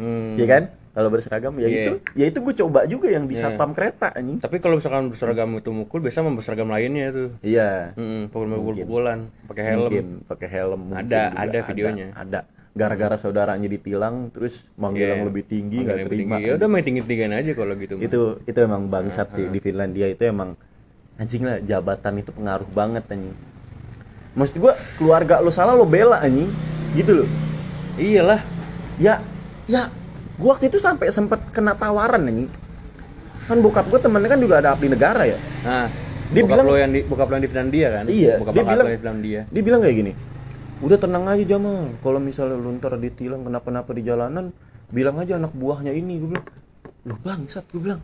Hmm. Iya kan kalau berseragam ya Iya. itu ya itu gue coba juga yang di satpam kereta anjing Tapi kalau misalkan berseragam itu mukul, biasa sama berseragam lainnya tuh. iya Hmm, pukul-pukul pukulan, pakai helm. mungkin pakai helm mungkin Ada- juga ada videonya. ada gara-gara saudaranya ditilang terus manggil Iya. yang lebih tinggi nggak terima tinggi. Ya udah main tinggi-tinggian aja kalau gitu. mah. itu itu emang bangsat sih di Finlandia itu emang anjing lah jabatan itu pengaruh banget anjing maksud gua keluarga lo salah lo bela anjing gitu loh Iyalah. ya ya gua waktu itu sampai sempet kena tawaran anjing kan bokap gua temennya kan juga ada abdi negara ya Nah, Dia bokap bilang- lo yang di bokap lo yang di Finlandia kan? Iya, Bokap dia bilang- di Finlandia. dia bilang kayak gini udah tenang aja Jamal kalau misalnya lu ntar ditilang kenapa-napa di jalanan bilang aja anak buahnya ini gue bilang lu bangsat gue bilang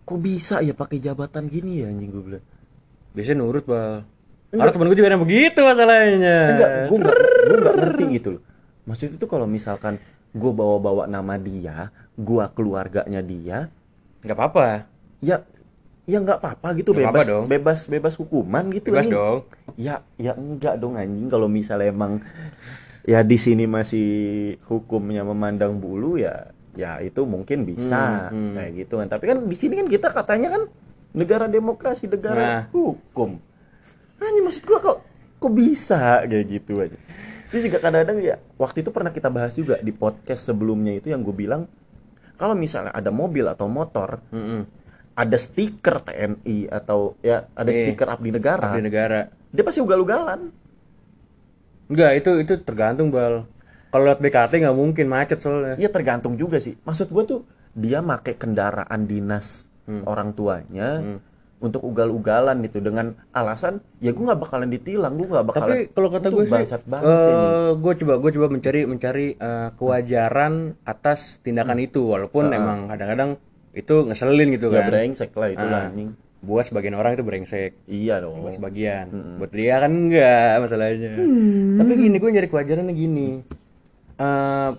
kok bisa ya pakai jabatan gini ya anjing gue bilang Biasanya nurut, Bal. Karena temen gue juga yang begitu masalahnya. enggak gue enggak gue enggak ngerti gitu loh maksud itu kalau misalkan gue bawa-bawa nama dia gue keluarganya dia Enggak apa-apa. ya ya nggak apa-apa gitu Nggak bebas apa-apa dong. bebas bebas hukuman gitu Bebas anjing. dong. ya ya enggak dong anjing kalau misalnya emang ya di sini masih hukumnya memandang bulu ya ya itu mungkin bisa Hmm, kayak gitu kan tapi kan di sini kan kita katanya kan negara demokrasi negara Nah. hukum anjing maksud gua kok kok bisa kayak gitu aja terus juga kadang-kadang ya waktu itu pernah kita bahas juga di podcast sebelumnya itu yang gue bilang kalau misalnya ada mobil atau motor Mm-mm. ada stiker TNI atau ya ada Iya. stiker abdi negara Abdi negara. dia pasti ugal-ugalan Enggak, itu itu tergantung, Bal. Kalau lihat BKT nggak mungkin macet soalnya. Iya tergantung juga sih. Maksud gue tuh dia make kendaraan dinas Hmm. orang tuanya untuk ugal-ugalan gitu dengan alasan ya gue nggak bakalan ditilang, gue nggak bakalan. Tapi kalau kata gue sih, ini. eh gue coba gue coba mencari mencari eh, kewajaran atas tindakan itu, walaupun emang kadang-kadang itu ngeselin gitu ya kan. brengsek lah itu Ah. anjing. Buat sebagian orang itu brengsek. Iya dong. buat sebagian buat dia kan enggak masalahnya tapi gini gue nyari kewajarannya gini Eh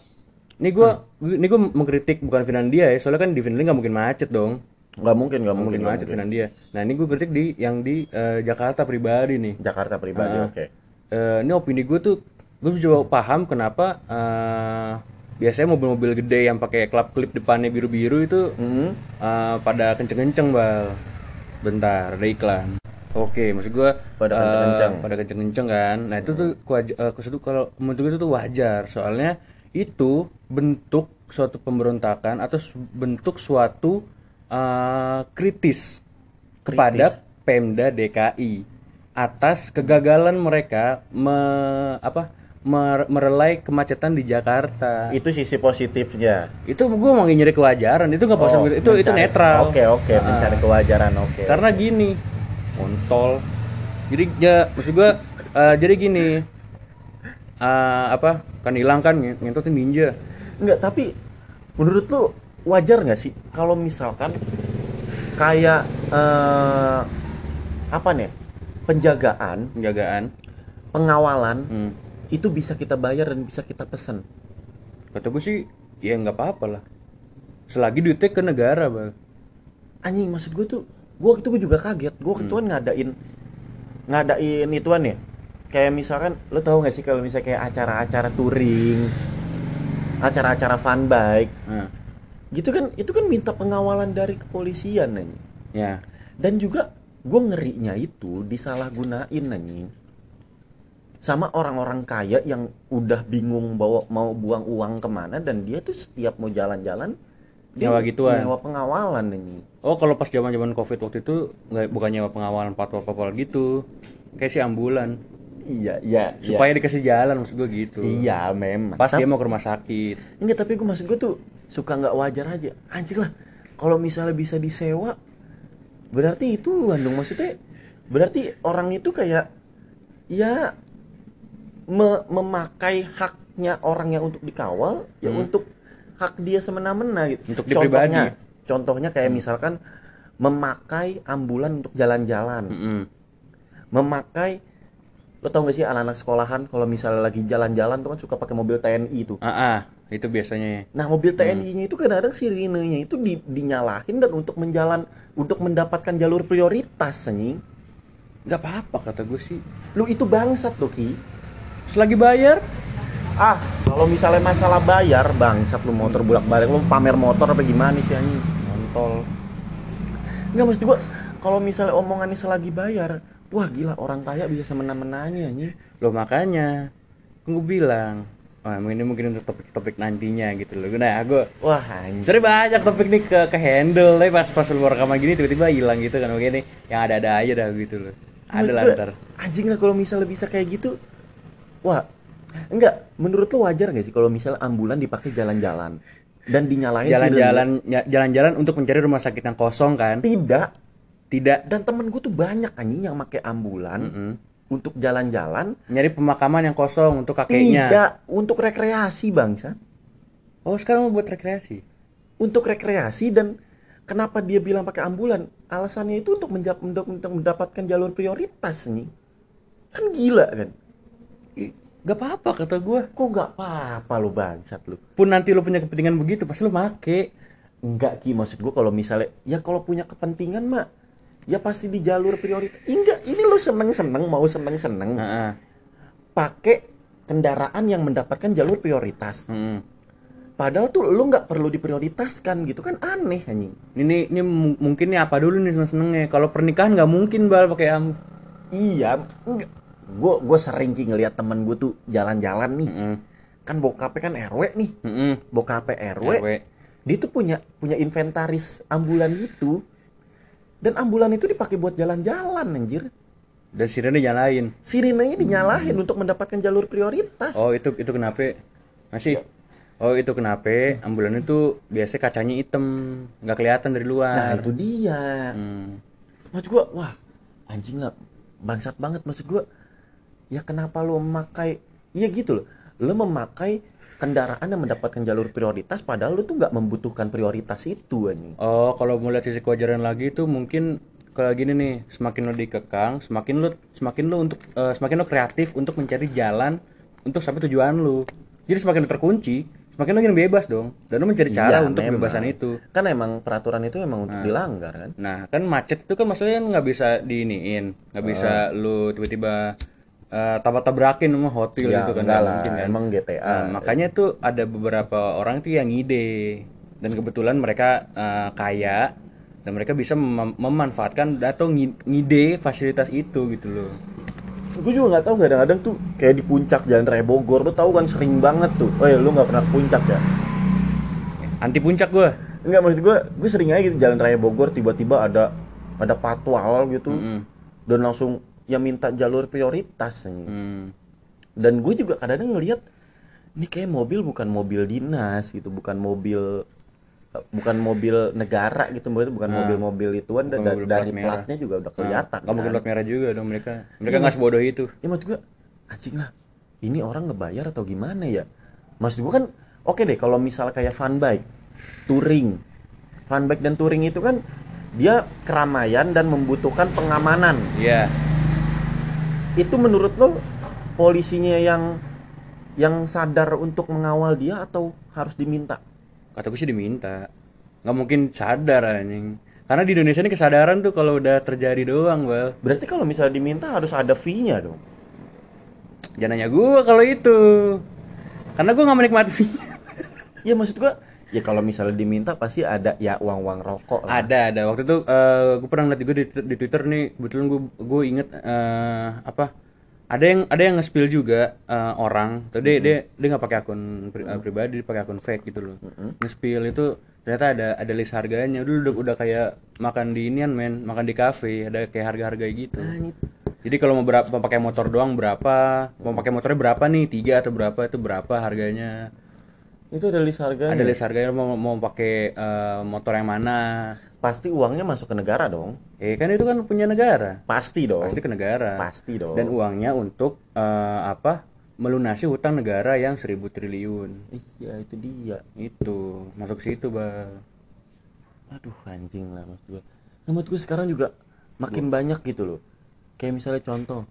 ini gue ini gue mengkritik bukan Finlandia ya soalnya kan di Finlandia nggak mungkin macet dong Nggak mungkin, nggak mungkin. mungkin macet Finlandia nah ini gue kritik di yang di eh, Jakarta pribadi nih Jakarta pribadi, Ah. oke. Eh, ini opini gue tuh gue coba paham kenapa eh, biasanya mobil-mobil gede yang pakai klap klip depannya biru-biru itu Hmm. eh, pada kenceng-kenceng bal bentar ada iklan oke maksud gua Pada kenceng-kenceng. pada kenceng-kenceng kan nah itu tuh gua kalau menurut gue itu tuh wajar soalnya itu bentuk suatu pemberontakan atau bentuk suatu eh, kritis kepada Pemda DKI atas kegagalan mereka me, apa mer- merelai kemacetan di Jakarta. Itu sisi positifnya. Itu gue mau nyari kewajaran, itu nggak Oh, positif, itu itu mencari- netral. Oke, oke, mencari kewajaran, oke. Karena gini, kontol. Jadi ya maksud gue eh, jadi gini. eh, apa? Kan hilang kan ng- ngentotin ninja. Enggak, tapi menurut lu wajar nggak sih kalau misalkan kayak eh, apa nih? Penjagaan, Penjagaan. pengawalan Hmm. itu bisa kita bayar dan bisa kita pesen. Kata gue sih ya nggak apa-apa lah. Selagi duitnya ke negara, Bang. Anjing maksud gue tuh, gue waktu itu gue juga kaget. Gue waktu itu kan ngadain ngadain ituan ya. Kayak misalkan lo tau gak sih kalau misalnya kayak acara-acara touring, acara-acara fun bike, Nah, gitu kan itu kan minta pengawalan dari kepolisian anjing. ya. Dan juga gue ngerinya itu disalahgunain anjing. Sama orang-orang kaya yang udah bingung bawa mau buang uang ke mana dan dia tuh setiap mau jalan-jalan dia Nyewa gituan. nyewa pengawalan anjing. Oh, kalau pas zaman-zaman Covid waktu itu nggak bukan nyewa pengawalan patwal-patwal gitu. Kayak si ambulan. Iya, iya, iya. Supaya dikasih jalan maksud gue gitu. Iya, memang. Pas Tapi- dia mau ke rumah sakit. Enggak, tapi gue maksud gue tuh suka nggak wajar aja. Anjir lah, kalau misalnya bisa disewa, berarti itu dong maksudnya. Berarti orang itu kayak ya me- memakai haknya orang yang untuk dikawal, ya untuk hak dia semena-mena gitu. Untuk dia pribadi. contohnya, contohnya kayak misalkan memakai ambulan untuk jalan-jalan, Mm-mm. memakai lo tau gak sih anak-anak sekolahan kalau misalnya lagi jalan-jalan tuh kan suka pakai mobil TNI tuh Ah, ah, itu biasanya. Nah mobil TNI-nya itu kadang-kadang sirinenya itu di, dinyalahin dan untuk menjalan untuk mendapatkan jalur prioritas anjing. Gak apa-apa kata gue sih. Lu itu bangsat tuh Ki. Selagi bayar, Ah, kalau misalnya masalah bayar bangsat lu motor bolak-balik lu pamer motor apa gimana sih anjing? kontol. Enggak mesti gua kalau misalnya omongannya selagi bayar, wah gila orang kaya bisa semena-menanya anjing. Loh makanya, gue bilang. Wah, ini mungkin untuk topik-topik nantinya gitu loh. Nah, gue Wah. Sering banyak topik nih ke, ke handle tapi pas pas lu rekaman gini tiba-tiba hilang gitu kan begini yang ada-ada aja dah gitu loh ada lah ntar Anjing lah kalau misalnya bisa kayak gitu. Wah, enggak. Menurut lu wajar gak sih kalau misalnya ambulan dipakai jalan-jalan dan dinyalain jalan-jalan ya- jalan-jalan untuk mencari rumah sakit yang kosong kan? Tidak. tidak Dan temen gue tuh banyak anjing yang pakai ambulan untuk jalan-jalan. nyari pemakaman yang kosong untuk kakeknya Tidak untuk rekreasi bangsa. oh sekarang mau buat rekreasi Untuk rekreasi dan kenapa dia bilang pakai ambulan? Alasannya itu untuk, mendapatkan jalur prioritas nih. Kan gila kan? Gak apa-apa kata gue Kok nggak apa-apa lu bangsat lu? pun nanti lu punya kepentingan begitu pasti lu make Enggak Ki, maksud gue kalau misalnya ya kalau punya kepentingan mah ya pasti di jalur prioritas. Enggak, ini lu seneng-seneng mau seneng-seneng Heeh. pakai kendaraan yang mendapatkan jalur prioritas. Mm. Padahal tuh lu nggak perlu diprioritaskan gitu kan aneh anjing. ini ini mu- mungkin nih apa dulu nih seneng-senengnya kalau pernikahan nggak mungkin bal pakai am Iya, enggak. Gue gue sering ki ngeliat temen gue tuh jalan-jalan nih. Mm. Kan bokapnya kan RW nih. Mm-mm. Bokapnya RW. RW. Dia tuh punya punya inventaris ambulan gitu. Dan ambulan itu dipakai buat jalan-jalan anjir. dan sirene nyalain Sirinenya dinyalahin untuk mendapatkan jalur prioritas. Oh itu itu kenapa? Masih. Oh itu kenapa? Ambulan itu biasanya kacanya hitam, nggak kelihatan dari Nah, luar. itu dia. Hmm. Maksud gua, wah, anjing lah, bangsat banget maksud gua. Ya kenapa lu memakai Iya gitu loh. Lu memakai kendaraan yang mendapatkan jalur prioritas padahal lu tuh nggak membutuhkan prioritas itu anjing. Oh kalau mau lihat sisi kewajaran lagi itu mungkin kayak gini nih, semakin lo dikekang, semakin lo semakin lo untuk eh, semakin lo kreatif untuk mencari jalan untuk sampai tujuan lo. Jadi semakin lo terkunci, semakin lo ingin bebas dong, dan lo mencari cara Iya, untuk memang. kebebasan itu. Kan emang peraturan itu memang untuk dilanggar kan. Nah, kan macet itu kan maksudnya nggak bisa diiniin, nggak bisa lu tiba-tiba eh, tabrak-tabrakin sama hotel Ya, gitu kan enggak nggak lah, mungkin kan. emang GTA. Nah, makanya tuh ada beberapa orang tuh yang ngide dan kebetulan mereka eh, kaya dan mereka bisa mem- memanfaatkan atau ngi- ngide fasilitas itu gitu loh. Gue juga nggak tahu kadang-kadang tuh kayak di puncak Jalan Raya Bogor, lu tahu kan sering banget tuh. Oh ya, lu nggak pernah ke puncak ya? Anti puncak gua. Enggak maksud gue, gue sering aja gitu Jalan Raya Bogor tiba-tiba ada ada patwal gitu dan langsung ya minta jalur prioritas anjing. Hmm. dan gue juga kadang-kadang ngelihat ini kayak mobil bukan mobil dinas gitu bukan mobil bukan mobil negara gitu bukan bukan mobil-mobil ituan Bukan dan mobil dari plat platnya juga udah kelihatan nggak mungkin kan. plat merah juga dong mereka. Mereka nggak sebodoh itu. ya maksud gue anjing lah ini orang ngebayar atau gimana ya? Maksud gue kan oke deh kalau misal kayak fun bike touring. Fun bike dan touring itu kan dia keramaian dan membutuhkan pengamanan. Iya itu menurut lo polisinya yang yang sadar untuk mengawal dia atau harus diminta? Kata gue sih diminta. Nggak mungkin sadar anjing. Karena di Indonesia ini kesadaran tuh kalau udah terjadi doang bal berarti kalau misalnya diminta harus ada fee-nya dong? Jangan nanya gue kalau itu. Karena gue nggak menikmati fee ya maksud gua ya kalau misalnya diminta pasti ada ya uang-uang rokok lah. Ada ada. Waktu itu gue pernah ngeliat juga di, di Twitter nih kebetulan gue gue inget eh, apa ada yang ada yang nge-spill juga eh, orang. Tuh dia dia dia nggak pakai akun pri- eh, pribadi dia pakai akun fake gitu loh. Nge-spill itu ternyata ada ada list harganya. Dulu udah, udah kayak makan di inian men. Makan di cafe ada kayak harga-harga gitu. Jadi kalau mau berapa pakai motor doang berapa? Mau pakai motornya berapa nih? Tiga atau berapa? Itu berapa harganya itu ada list harganya. Ada list harganya mau mau pakai eh, motor yang mana? Pasti uangnya masuk ke negara dong. Eh kan itu kan punya negara, pasti dong. Pasti ke negara. pasti dong. Dan uangnya untuk eh, apa? Melunasi hutang negara yang seribu triliun. iya itu dia. Itu. Masuk situ, bang. aduh anjing lah maksud gue nah, menurut gue sekarang juga makin banyak gitu loh. Kayak misalnya contoh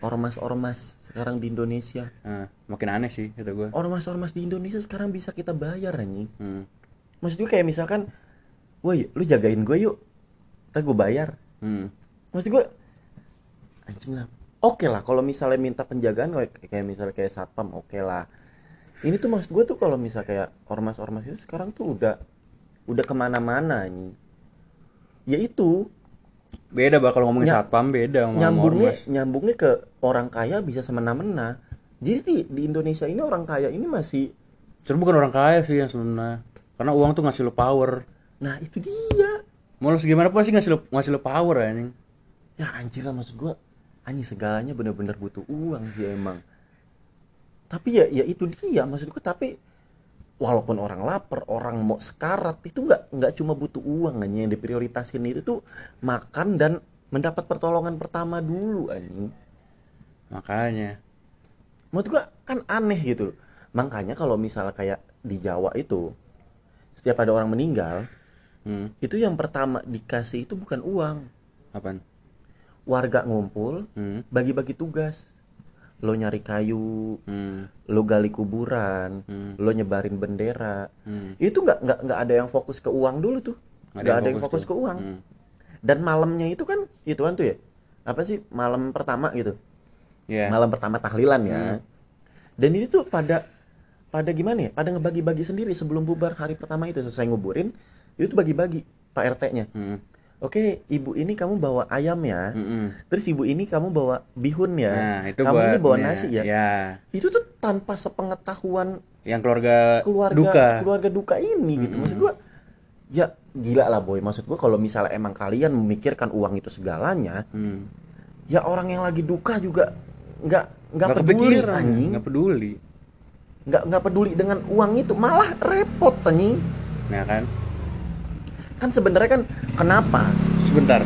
ormas-ormas sekarang di Indonesia Nah, makin aneh sih kata gue. ormas-ormas di Indonesia sekarang bisa kita bayar anjing Hmm. maksud gue kayak misalkan woi lu jagain gue yuk ntar gue bayar Hmm. maksud gue anjing lah oke lah kalau misalnya minta penjagaan kayak kayak misalnya kayak satpam oke lah ini tuh maksud gue tuh kalau misal kayak ormas-ormas itu sekarang tuh udah udah ke mana-mana anjing ya itu Beda bang kalau ngomongin Ny- satpam beda nyambungnya ormas. nyambungnya ke orang kaya bisa semena-mena jadi di, di Indonesia ini orang kaya ini masih Sebenarnya bukan orang kaya sih yang sebenarnya. Karena uang tuh ngasih lo power. nah itu dia Mau lo segimana pun sih ngasih lo ngasih lo power anjing. ya anjir lah maksud gue anjing segalanya bener-bener butuh uang sih emang tapi ya ya itu dia maksud gue tapi walaupun orang lapar orang mau sekarat itu nggak nggak cuma butuh uang hanya yang diprioritasin itu tuh makan dan mendapat pertolongan pertama dulu anjing Makanya. menurut gua kan aneh gitu loh. makanya kalau misalnya kayak di Jawa itu setiap ada orang meninggal Hmm. itu yang pertama dikasih itu bukan uang Apaan? warga ngumpul Hmm. bagi-bagi tugas lo nyari kayu Hmm. lo gali kuburan Hmm. lo nyebarin bendera Hmm. itu nggak nggak nggak ada yang fokus ke uang dulu tuh nggak ada, yang fokus tuh. ke uang Hmm. dan malamnya itu kan itu kan tuh ya apa sih malam pertama gitu Iya. malam pertama tahlilan ya Hmm. dan itu tuh pada pada gimana ya pada ngebagi-bagi sendiri sebelum bubar hari pertama itu selesai nguburin itu tuh bagi-bagi pak RT-nya Hmm. Oke ibu ini kamu bawa ayam ya Hmm. terus ibu ini kamu bawa bihun ya Nah, itu kamu buat ini bawa ya, nasi ya Ya. itu tuh tanpa sepengetahuan Yang keluarga, keluarga duka. keluarga duka ini gitu maksud gua ya gila lah boy maksud gua kalau misalnya emang kalian memikirkan uang itu segalanya Hmm. ya orang yang lagi duka juga nggak nggak peduli anjing nggak peduli. nggak nggak peduli dengan uang itu malah repot anjing Nah kan, kan sebenarnya kan kenapa sebentar.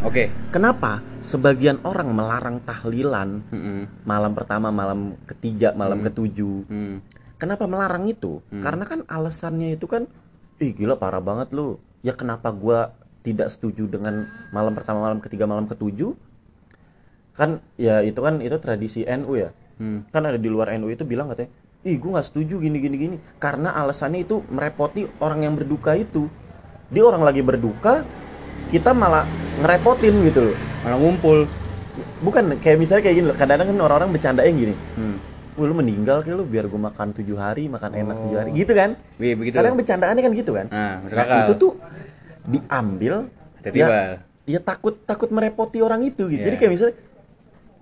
Oke. kenapa sebagian orang melarang tahlilan Mm-mm. malam pertama malam ketiga malam ketujuh Hmm. kenapa melarang itu karena kan alasannya itu kan ih gila parah banget lu ya kenapa gua tidak setuju dengan malam pertama malam ketiga malam ketujuh kan ya itu kan itu tradisi NU ya Hmm. kan ada di luar NU itu bilang katanya ih gua nggak setuju gini gini gini karena alasannya itu merepoti orang yang berduka itu dia orang lagi berduka kita malah ngerepotin gitu loh Malah ngumpul. bukan kayak misalnya kayak gini loh kadang-kadang kan orang-orang bercandain gini Hmm. Lu meninggal kayak lu biar gue makan tujuh hari makan enak tujuh hari gitu kan Wih, begitu. kadang bercandaannya kan gitu kan Nah, masuk nah akal. itu tuh diambil Tiba-tiba. ya, ya takut takut merepoti orang itu gitu Iya. jadi kayak misalnya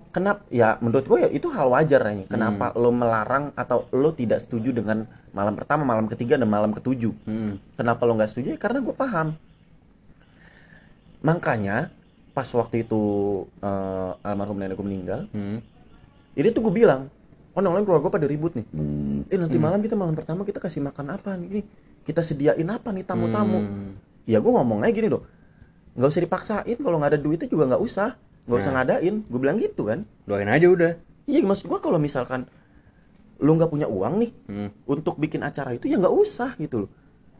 kenapa ya menurut gue ya itu hal wajar nih kenapa Hmm. lo melarang atau lo tidak setuju dengan malam pertama malam ketiga dan malam ketujuh. Hmm. kenapa lo nggak setuju? Ya karena gue paham. Makanya pas waktu itu eh, almarhum nenekku meninggal Hmm. ini tuh gue bilang oh nolongin keluarga pada ribut nih. Eh nanti malam kita malam pertama kita kasih makan apa nih? Kita sediain apa nih tamu-tamu? Ya gue ngomong aja gini loh nggak usah dipaksain. Kalau nggak ada duitnya juga nggak usah. Nggak usah ngadain. Gue bilang gitu kan. Doain aja udah. Iya maksud gue kalau misalkan lu nggak punya uang nih Hmm. untuk bikin acara itu ya nggak usah gitu loh.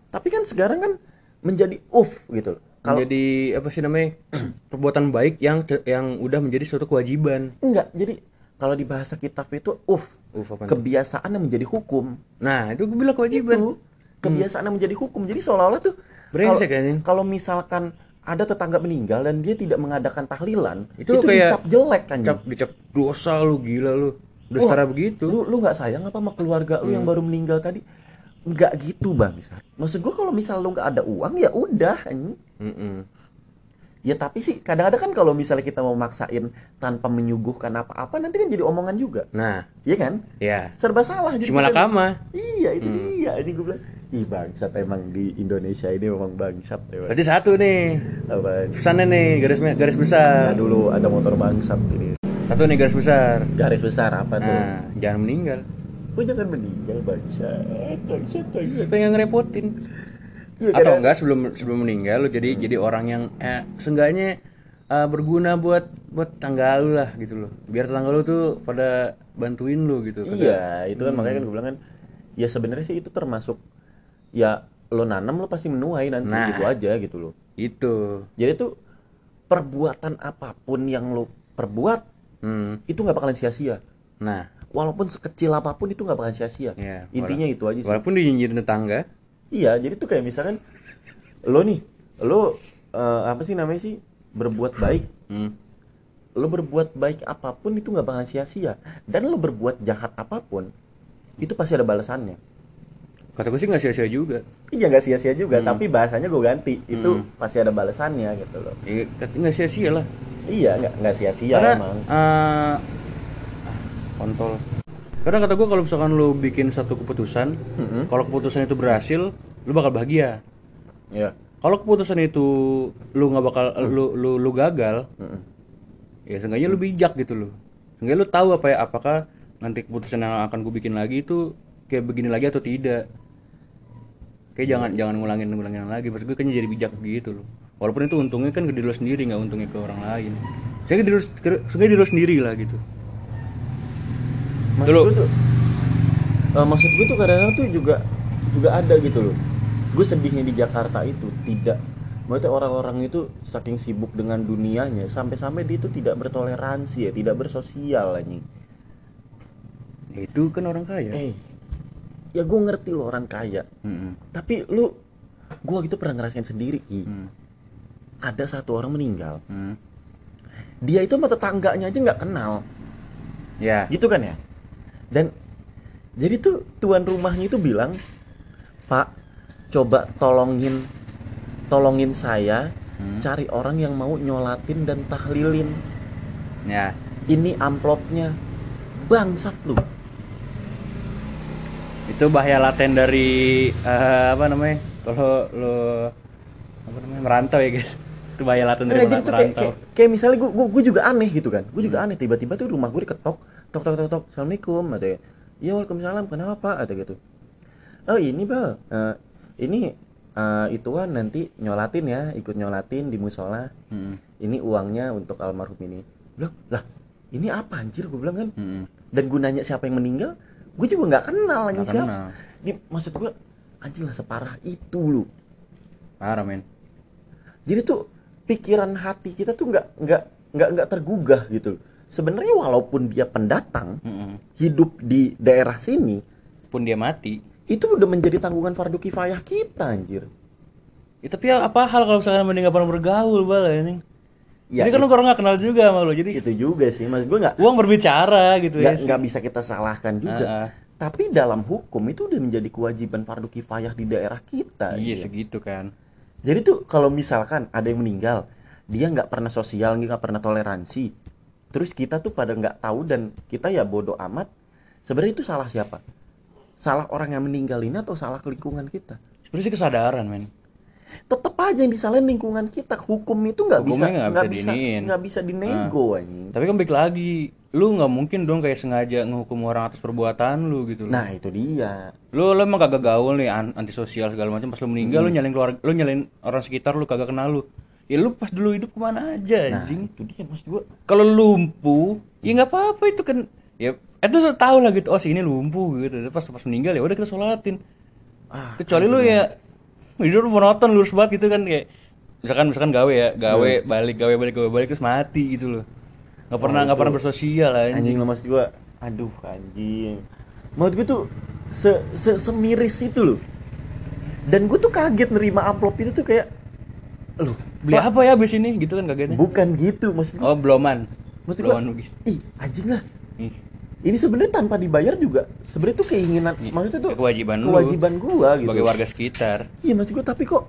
Tapi kan sekarang kan menjadi off gitu loh. Kalau menjadi apa sih namanya perbuatan baik yang yang udah menjadi suatu kewajiban. Enggak jadi kalau di bahasa kitab itu uff Uf, kebiasaan yang menjadi hukum. Nah itu gue bilang kewajiban. Itu kebiasaan yang menjadi hukum. Jadi seolah-olah tuh Brengsek kalau- misalkan ada tetangga meninggal dan dia tidak mengadakan tahlilan Itu itu, kayak dicap jelek kan cap dicap dosa lu gila lu udah setara begitu. lu lu nggak sayang apa sama keluarga lu yang baru meninggal tadi? Nggak gitu bang. Maksud gua kalau misal lu nggak ada uang ya udah anjing. Mm-mm. ya tapi sih kadang-kadang kan kalau misalnya kita mau maksain tanpa menyuguhkan apa-apa nanti kan jadi omongan juga. Nah. Iya kan? Ya serba salah kita- malakama iya itu dia. Ini gue bilang ih bangsat emang di Indonesia ini memang bangsat emang. berarti satu nih. Apaan? pesannya nih garis garis besar. Nah, dulu ada motor bangsat ini satu nih garis besar. Garis besar apa tuh? Nah jangan meninggal. Gue jangan meninggal bangsat bangsat bangsat. Pengen ngerepotin. Iya, atau kadang- enggak sebelum sebelum meninggal lu jadi jadi orang yang eh, seenggaknya eh, berguna buat buat tangga lu lah gitu loh. Biar tetangga lu tuh pada bantuin lu gitu Iya, itu kan makanya kan gue bilang kan ya sebenarnya sih itu termasuk ya lo nanam lo pasti menuai nanti Nah. gitu aja gitu loh. itu. Jadi tuh perbuatan apa pun yang lo perbuat hmm. itu nggak bakalan sia-sia. nah Walaupun sekecil apa pun itu nggak bakalan sia-sia. ya Intinya itu aja sih. walaupun dinyinyirin tetangga Iya, jadi tuh kayak misalkan lo nih, lo eh, apa sih namanya sih berbuat baik. hmm. Lo berbuat baik apa pun itu nggak bakalan sia-sia. Dan lo berbuat jahat apa pun itu pasti ada balasannya. Kata gue sih nggak sia-sia juga Iya nggak sia-sia juga, Hmm. tapi bahasanya gue ganti. Itu pasti ada balasannya gitu loh. ya, kata- nggak sia-sia lah Iya nggak nggak sia-sia karena emang. eh, kontol karena kata gue kalau misalkan lu bikin satu keputusan Mm-mm. kalau keputusan itu berhasil lu bakal bahagia Iya. kalau keputusan itu lu nggak bakal lu lu lu gagal Mm-mm. ya seenggaknya lu bijak gitu loh seenggaknya lu tahu apa ya apakah nanti keputusan yang akan gue bikin lagi itu kayak begini lagi atau tidak kayak jangan jangan ngulangin ngulangin lagi maksud gue kayaknya jadi bijak gitu loh walaupun itu untungnya kan ke diri lu sendiri nggak untungnya ke orang lain saya ke diri seenggaknya diri lu sendiri lah gitu Maksud Dulu. gue tuh, eh, maksud gue tuh kadang-kadang tuh juga juga ada gitu loh. Gue sedihnya di Jakarta itu tidak. Maksudnya orang-orang itu saking sibuk dengan dunianya sampai-sampai dia itu tidak bertoleransi ya, tidak bersosial anjing. Itu kan orang kaya Eh, ya gue ngerti lo orang kaya, Mm-mm. tapi lu, gue gitu pernah ngerasain sendiri Ki. Hmm. Ada satu orang meninggal, Hmm. dia itu sama tetangganya aja nggak kenal, ya gitu kan ya dan jadi tuh tuan rumahnya itu bilang pak coba tolongin tolongin saya Hmm. cari orang yang mau nyolatin dan tahlilin ya ini amplopnya bangsat lu itu bahaya laten dari eh, apa namanya? Kalau lo apa namanya? Merantau ya guys. Itu bahaya laten dari jadi tuh kayak, merantau. kayak, kayak misalnya gue, gue, juga aneh gitu kan. Gue juga aneh. Tiba-tiba tuh rumah gue diketok. Tok tok tok tok. Assalamualaikum ada ya ya waalaikumsalam kenapa? Pak ada gitu. Oh ini bal. Eh, ini eh, ituan nanti nyolatin ya ikut nyolatin di musola. Hmm. ini uangnya untuk almarhum ini. Bilang lah ini apa anjir? Gue bilang kan. Hmm. dan gunanya siapa yang meninggal gue juga nggak kenal anjing siapa. kenal. Ini maksud gue anjing lah separah itu lu. Parah men. Jadi tuh pikiran hati kita tuh nggak nggak nggak nggak tergugah gitu. Sebenarnya walaupun dia pendatang Mm-mm. hidup di daerah sini pun dia mati. itu udah menjadi tanggungan fardu kifayah kita anjir. Ya, tapi apa hal kalau misalkan mending gak pernah bergaul bal ini Ya, jadi kan lu orang gak kenal juga sama lu jadi itu juga sih mas gue nggak uang berbicara gitu ya. nggak nggak bisa kita salahkan juga. Ah, ah. tapi dalam hukum itu udah menjadi kewajiban fardu kifayah di daerah kita iya gitu. segitu kan. Jadi tuh kalau misalkan ada yang meninggal dia nggak pernah sosial nggak pernah toleransi terus kita tuh pada nggak tahu dan kita ya bodoh amat sebenarnya itu salah siapa? Salah orang yang meninggal ini atau salah lingkungan kita? Sebenarnya kesadaran men tetap aja yang disalahin lingkungan kita. Hukum itu nggak bisa nggak nggak bisa bisa bisa dinego anjing. Tapi kan balik lagi lu nggak mungkin dong kayak sengaja ngehukum orang atas perbuatan lu gitu loh. nah itu dia. Lu lu emang kagak gaul nih an- antisosial segala macam. Pas lu meninggal lu Hmm. nyalain keluarga lu nyalain orang sekitar lu kagak kenal lu. Ya lu pas dulu hidup ke mana aja nah anjing? itu dia maksud gua. Kalau lumpuh ya nggak apa-apa itu kan ya itu lu tahu lah gitu oh si ini lumpuh gitu. Pas pas meninggal ya udah kita sholatin. Ah kecuali lu ya hidup lu monoton lurus banget gitu kan kayak misalkan misalkan gawe ya gawe balik gawe balik gawe balik terus mati gitu loh. Nggak pernah nggak pernah bersosial anjing. Anjing lah maksud gua aduh anjing. Menurut gua tuh se, se semiris itu loh. Dan gua tuh kaget nerima amplop itu tuh kayak loh beli apa ya abis ini? Gitu kan kagetnya. Bukan gitu maksud gua. Oh bloman maksud bloman Bugis ih anjing lah. Ih, ini sebenarnya tanpa dibayar juga sebenarnya tuh keinginan maksudnya tuh ya kewajiban lu kewajiban gua gitu. sebagai warga sekitar. Iya maksud gua tapi kok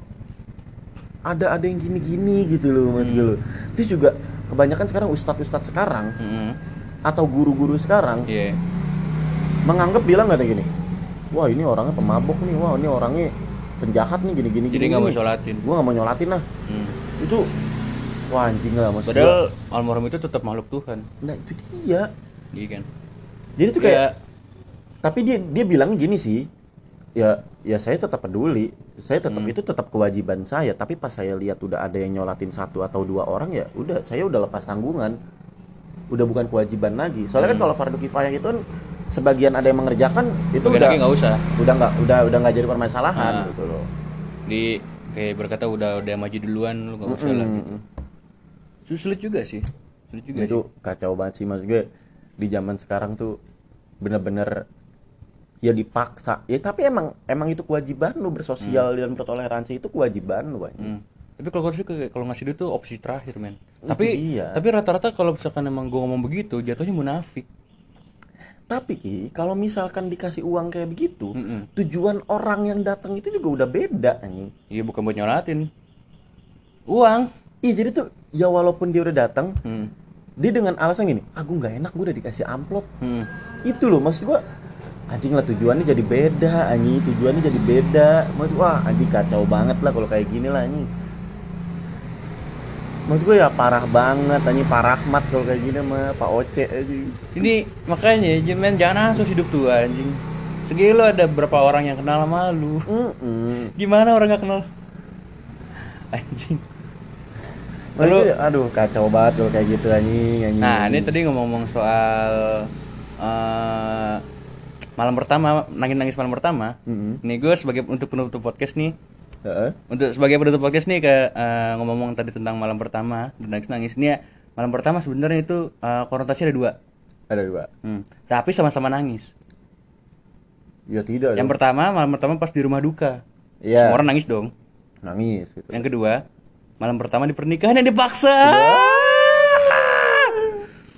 ada ada yang gini-gini gitu loh maksud gua loh. Terus juga kebanyakan sekarang ustadz-ustadz sekarang Mm-mm. atau guru-guru sekarang iya. menganggap bilang nggak gini wah ini orangnya pemabok nih wah ini orangnya penjahat nih gini gini jadi nggak mau sholatin. Gua nggak mau nyolatin lah. Hmm. itu wah anjing lah maksud gua. padahal almarhum itu tetap makhluk Tuhan. Nah itu dia. Iya kan jadi tuh kayak kayak tapi dia dia bilang gini sih ya ya saya tetap peduli. Saya tetap Hmm. itu tetap kewajiban saya. Tapi pas saya lihat udah ada yang nyolatin satu atau dua orang ya udah saya udah lepas tanggungan. Udah bukan kewajiban lagi. Soalnya kan kalau fardu kifayah itu kan sebagian ada yang mengerjakan itu Hmm. Bagian udah nggak usah. udah nggak udah udah nggak jadi permasalahan Ah. gitu loh. Di kayak berkata udah udah maju duluan lu nggak usah lah gitu. Su- sulit juga sih. Sulit juga itu kacau banget sih mas gue di zaman sekarang tuh bener-bener ya dipaksa ya tapi emang emang itu kewajiban lu bersosial dan bertoleransi itu kewajiban lu anjing. Hmm. Tapi kalau kayak kalau ngasih duit tuh opsi terakhir men. Itu Tapi dia. tapi rata-rata kalau misalkan emang gue ngomong begitu jatuhnya munafik. Tapi Ki, kalau misalkan dikasih uang kayak begitu, Mm-mm. tujuan orang yang datang itu juga udah beda anjing. Iya bukan buat nyolatin. Uang. Iya jadi tuh ya walaupun dia udah datang, Hmm. Dia dengan alasan gini, ah gue nggak enak gue udah dikasih amplop. Hmm. Itu loh maksud gua anjing lah tujuannya jadi beda anjing tujuannya jadi beda maksud wah anjing kacau banget lah kalau kayak gini lah anjing maksud gue ya parah banget anjing parah mat kalau kayak gini mah Pak Oce anjing Ini makanya men jangan asus hidup tua anjing. Segi lu ada berapa orang yang kenal sama lu? Mm-mm. Gimana orang nggak kenal? Anjing. Lalu- gue, aduh kacau banget kalau kayak gitu anjing anjing Nah, ini tadi ngomong-ngomong soal eh, malam pertama, nangis-nangis malam pertama. Mm-mm. Nih gue sebagai untuk penutup podcast nih, Heeh. untuk sebagai penutup podcast nih ke eh, ngomong-ngomong tadi tentang malam pertama dan nangis-nangis nih ya, malam pertama sebenarnya itu eh, konotasinya ada dua. ada dua Hmm. Tapi sama-sama nangis. ya tidak Yang dong. pertama malam pertama pas di rumah duka. Iya. Semua orang nangis dong. nangis gitu Yang kedua, malam pertama di pernikahan yang dipaksa.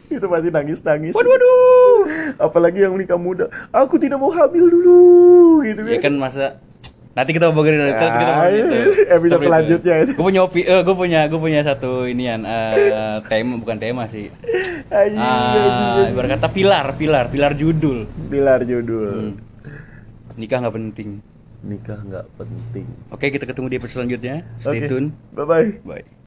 itu masih nangis nangis Waduh, waduh. apalagi yang nikah muda aku tidak mau hamil dulu gitu Ya kan masa nanti kita ngobrolin dari itu kita Ah, ngobrolin itu. episode selanjutnya itu. Gue punya opi, eh, gue punya gue punya satu inian eh, tema bukan tema sih. anjing Ah, ibarat kata pilar, pilar, pilar judul. pilar judul Nikah nggak penting. Nikah nggak penting Oke, kita ketemu di episode selanjutnya. Stay Oke. tune. bye bye Bye.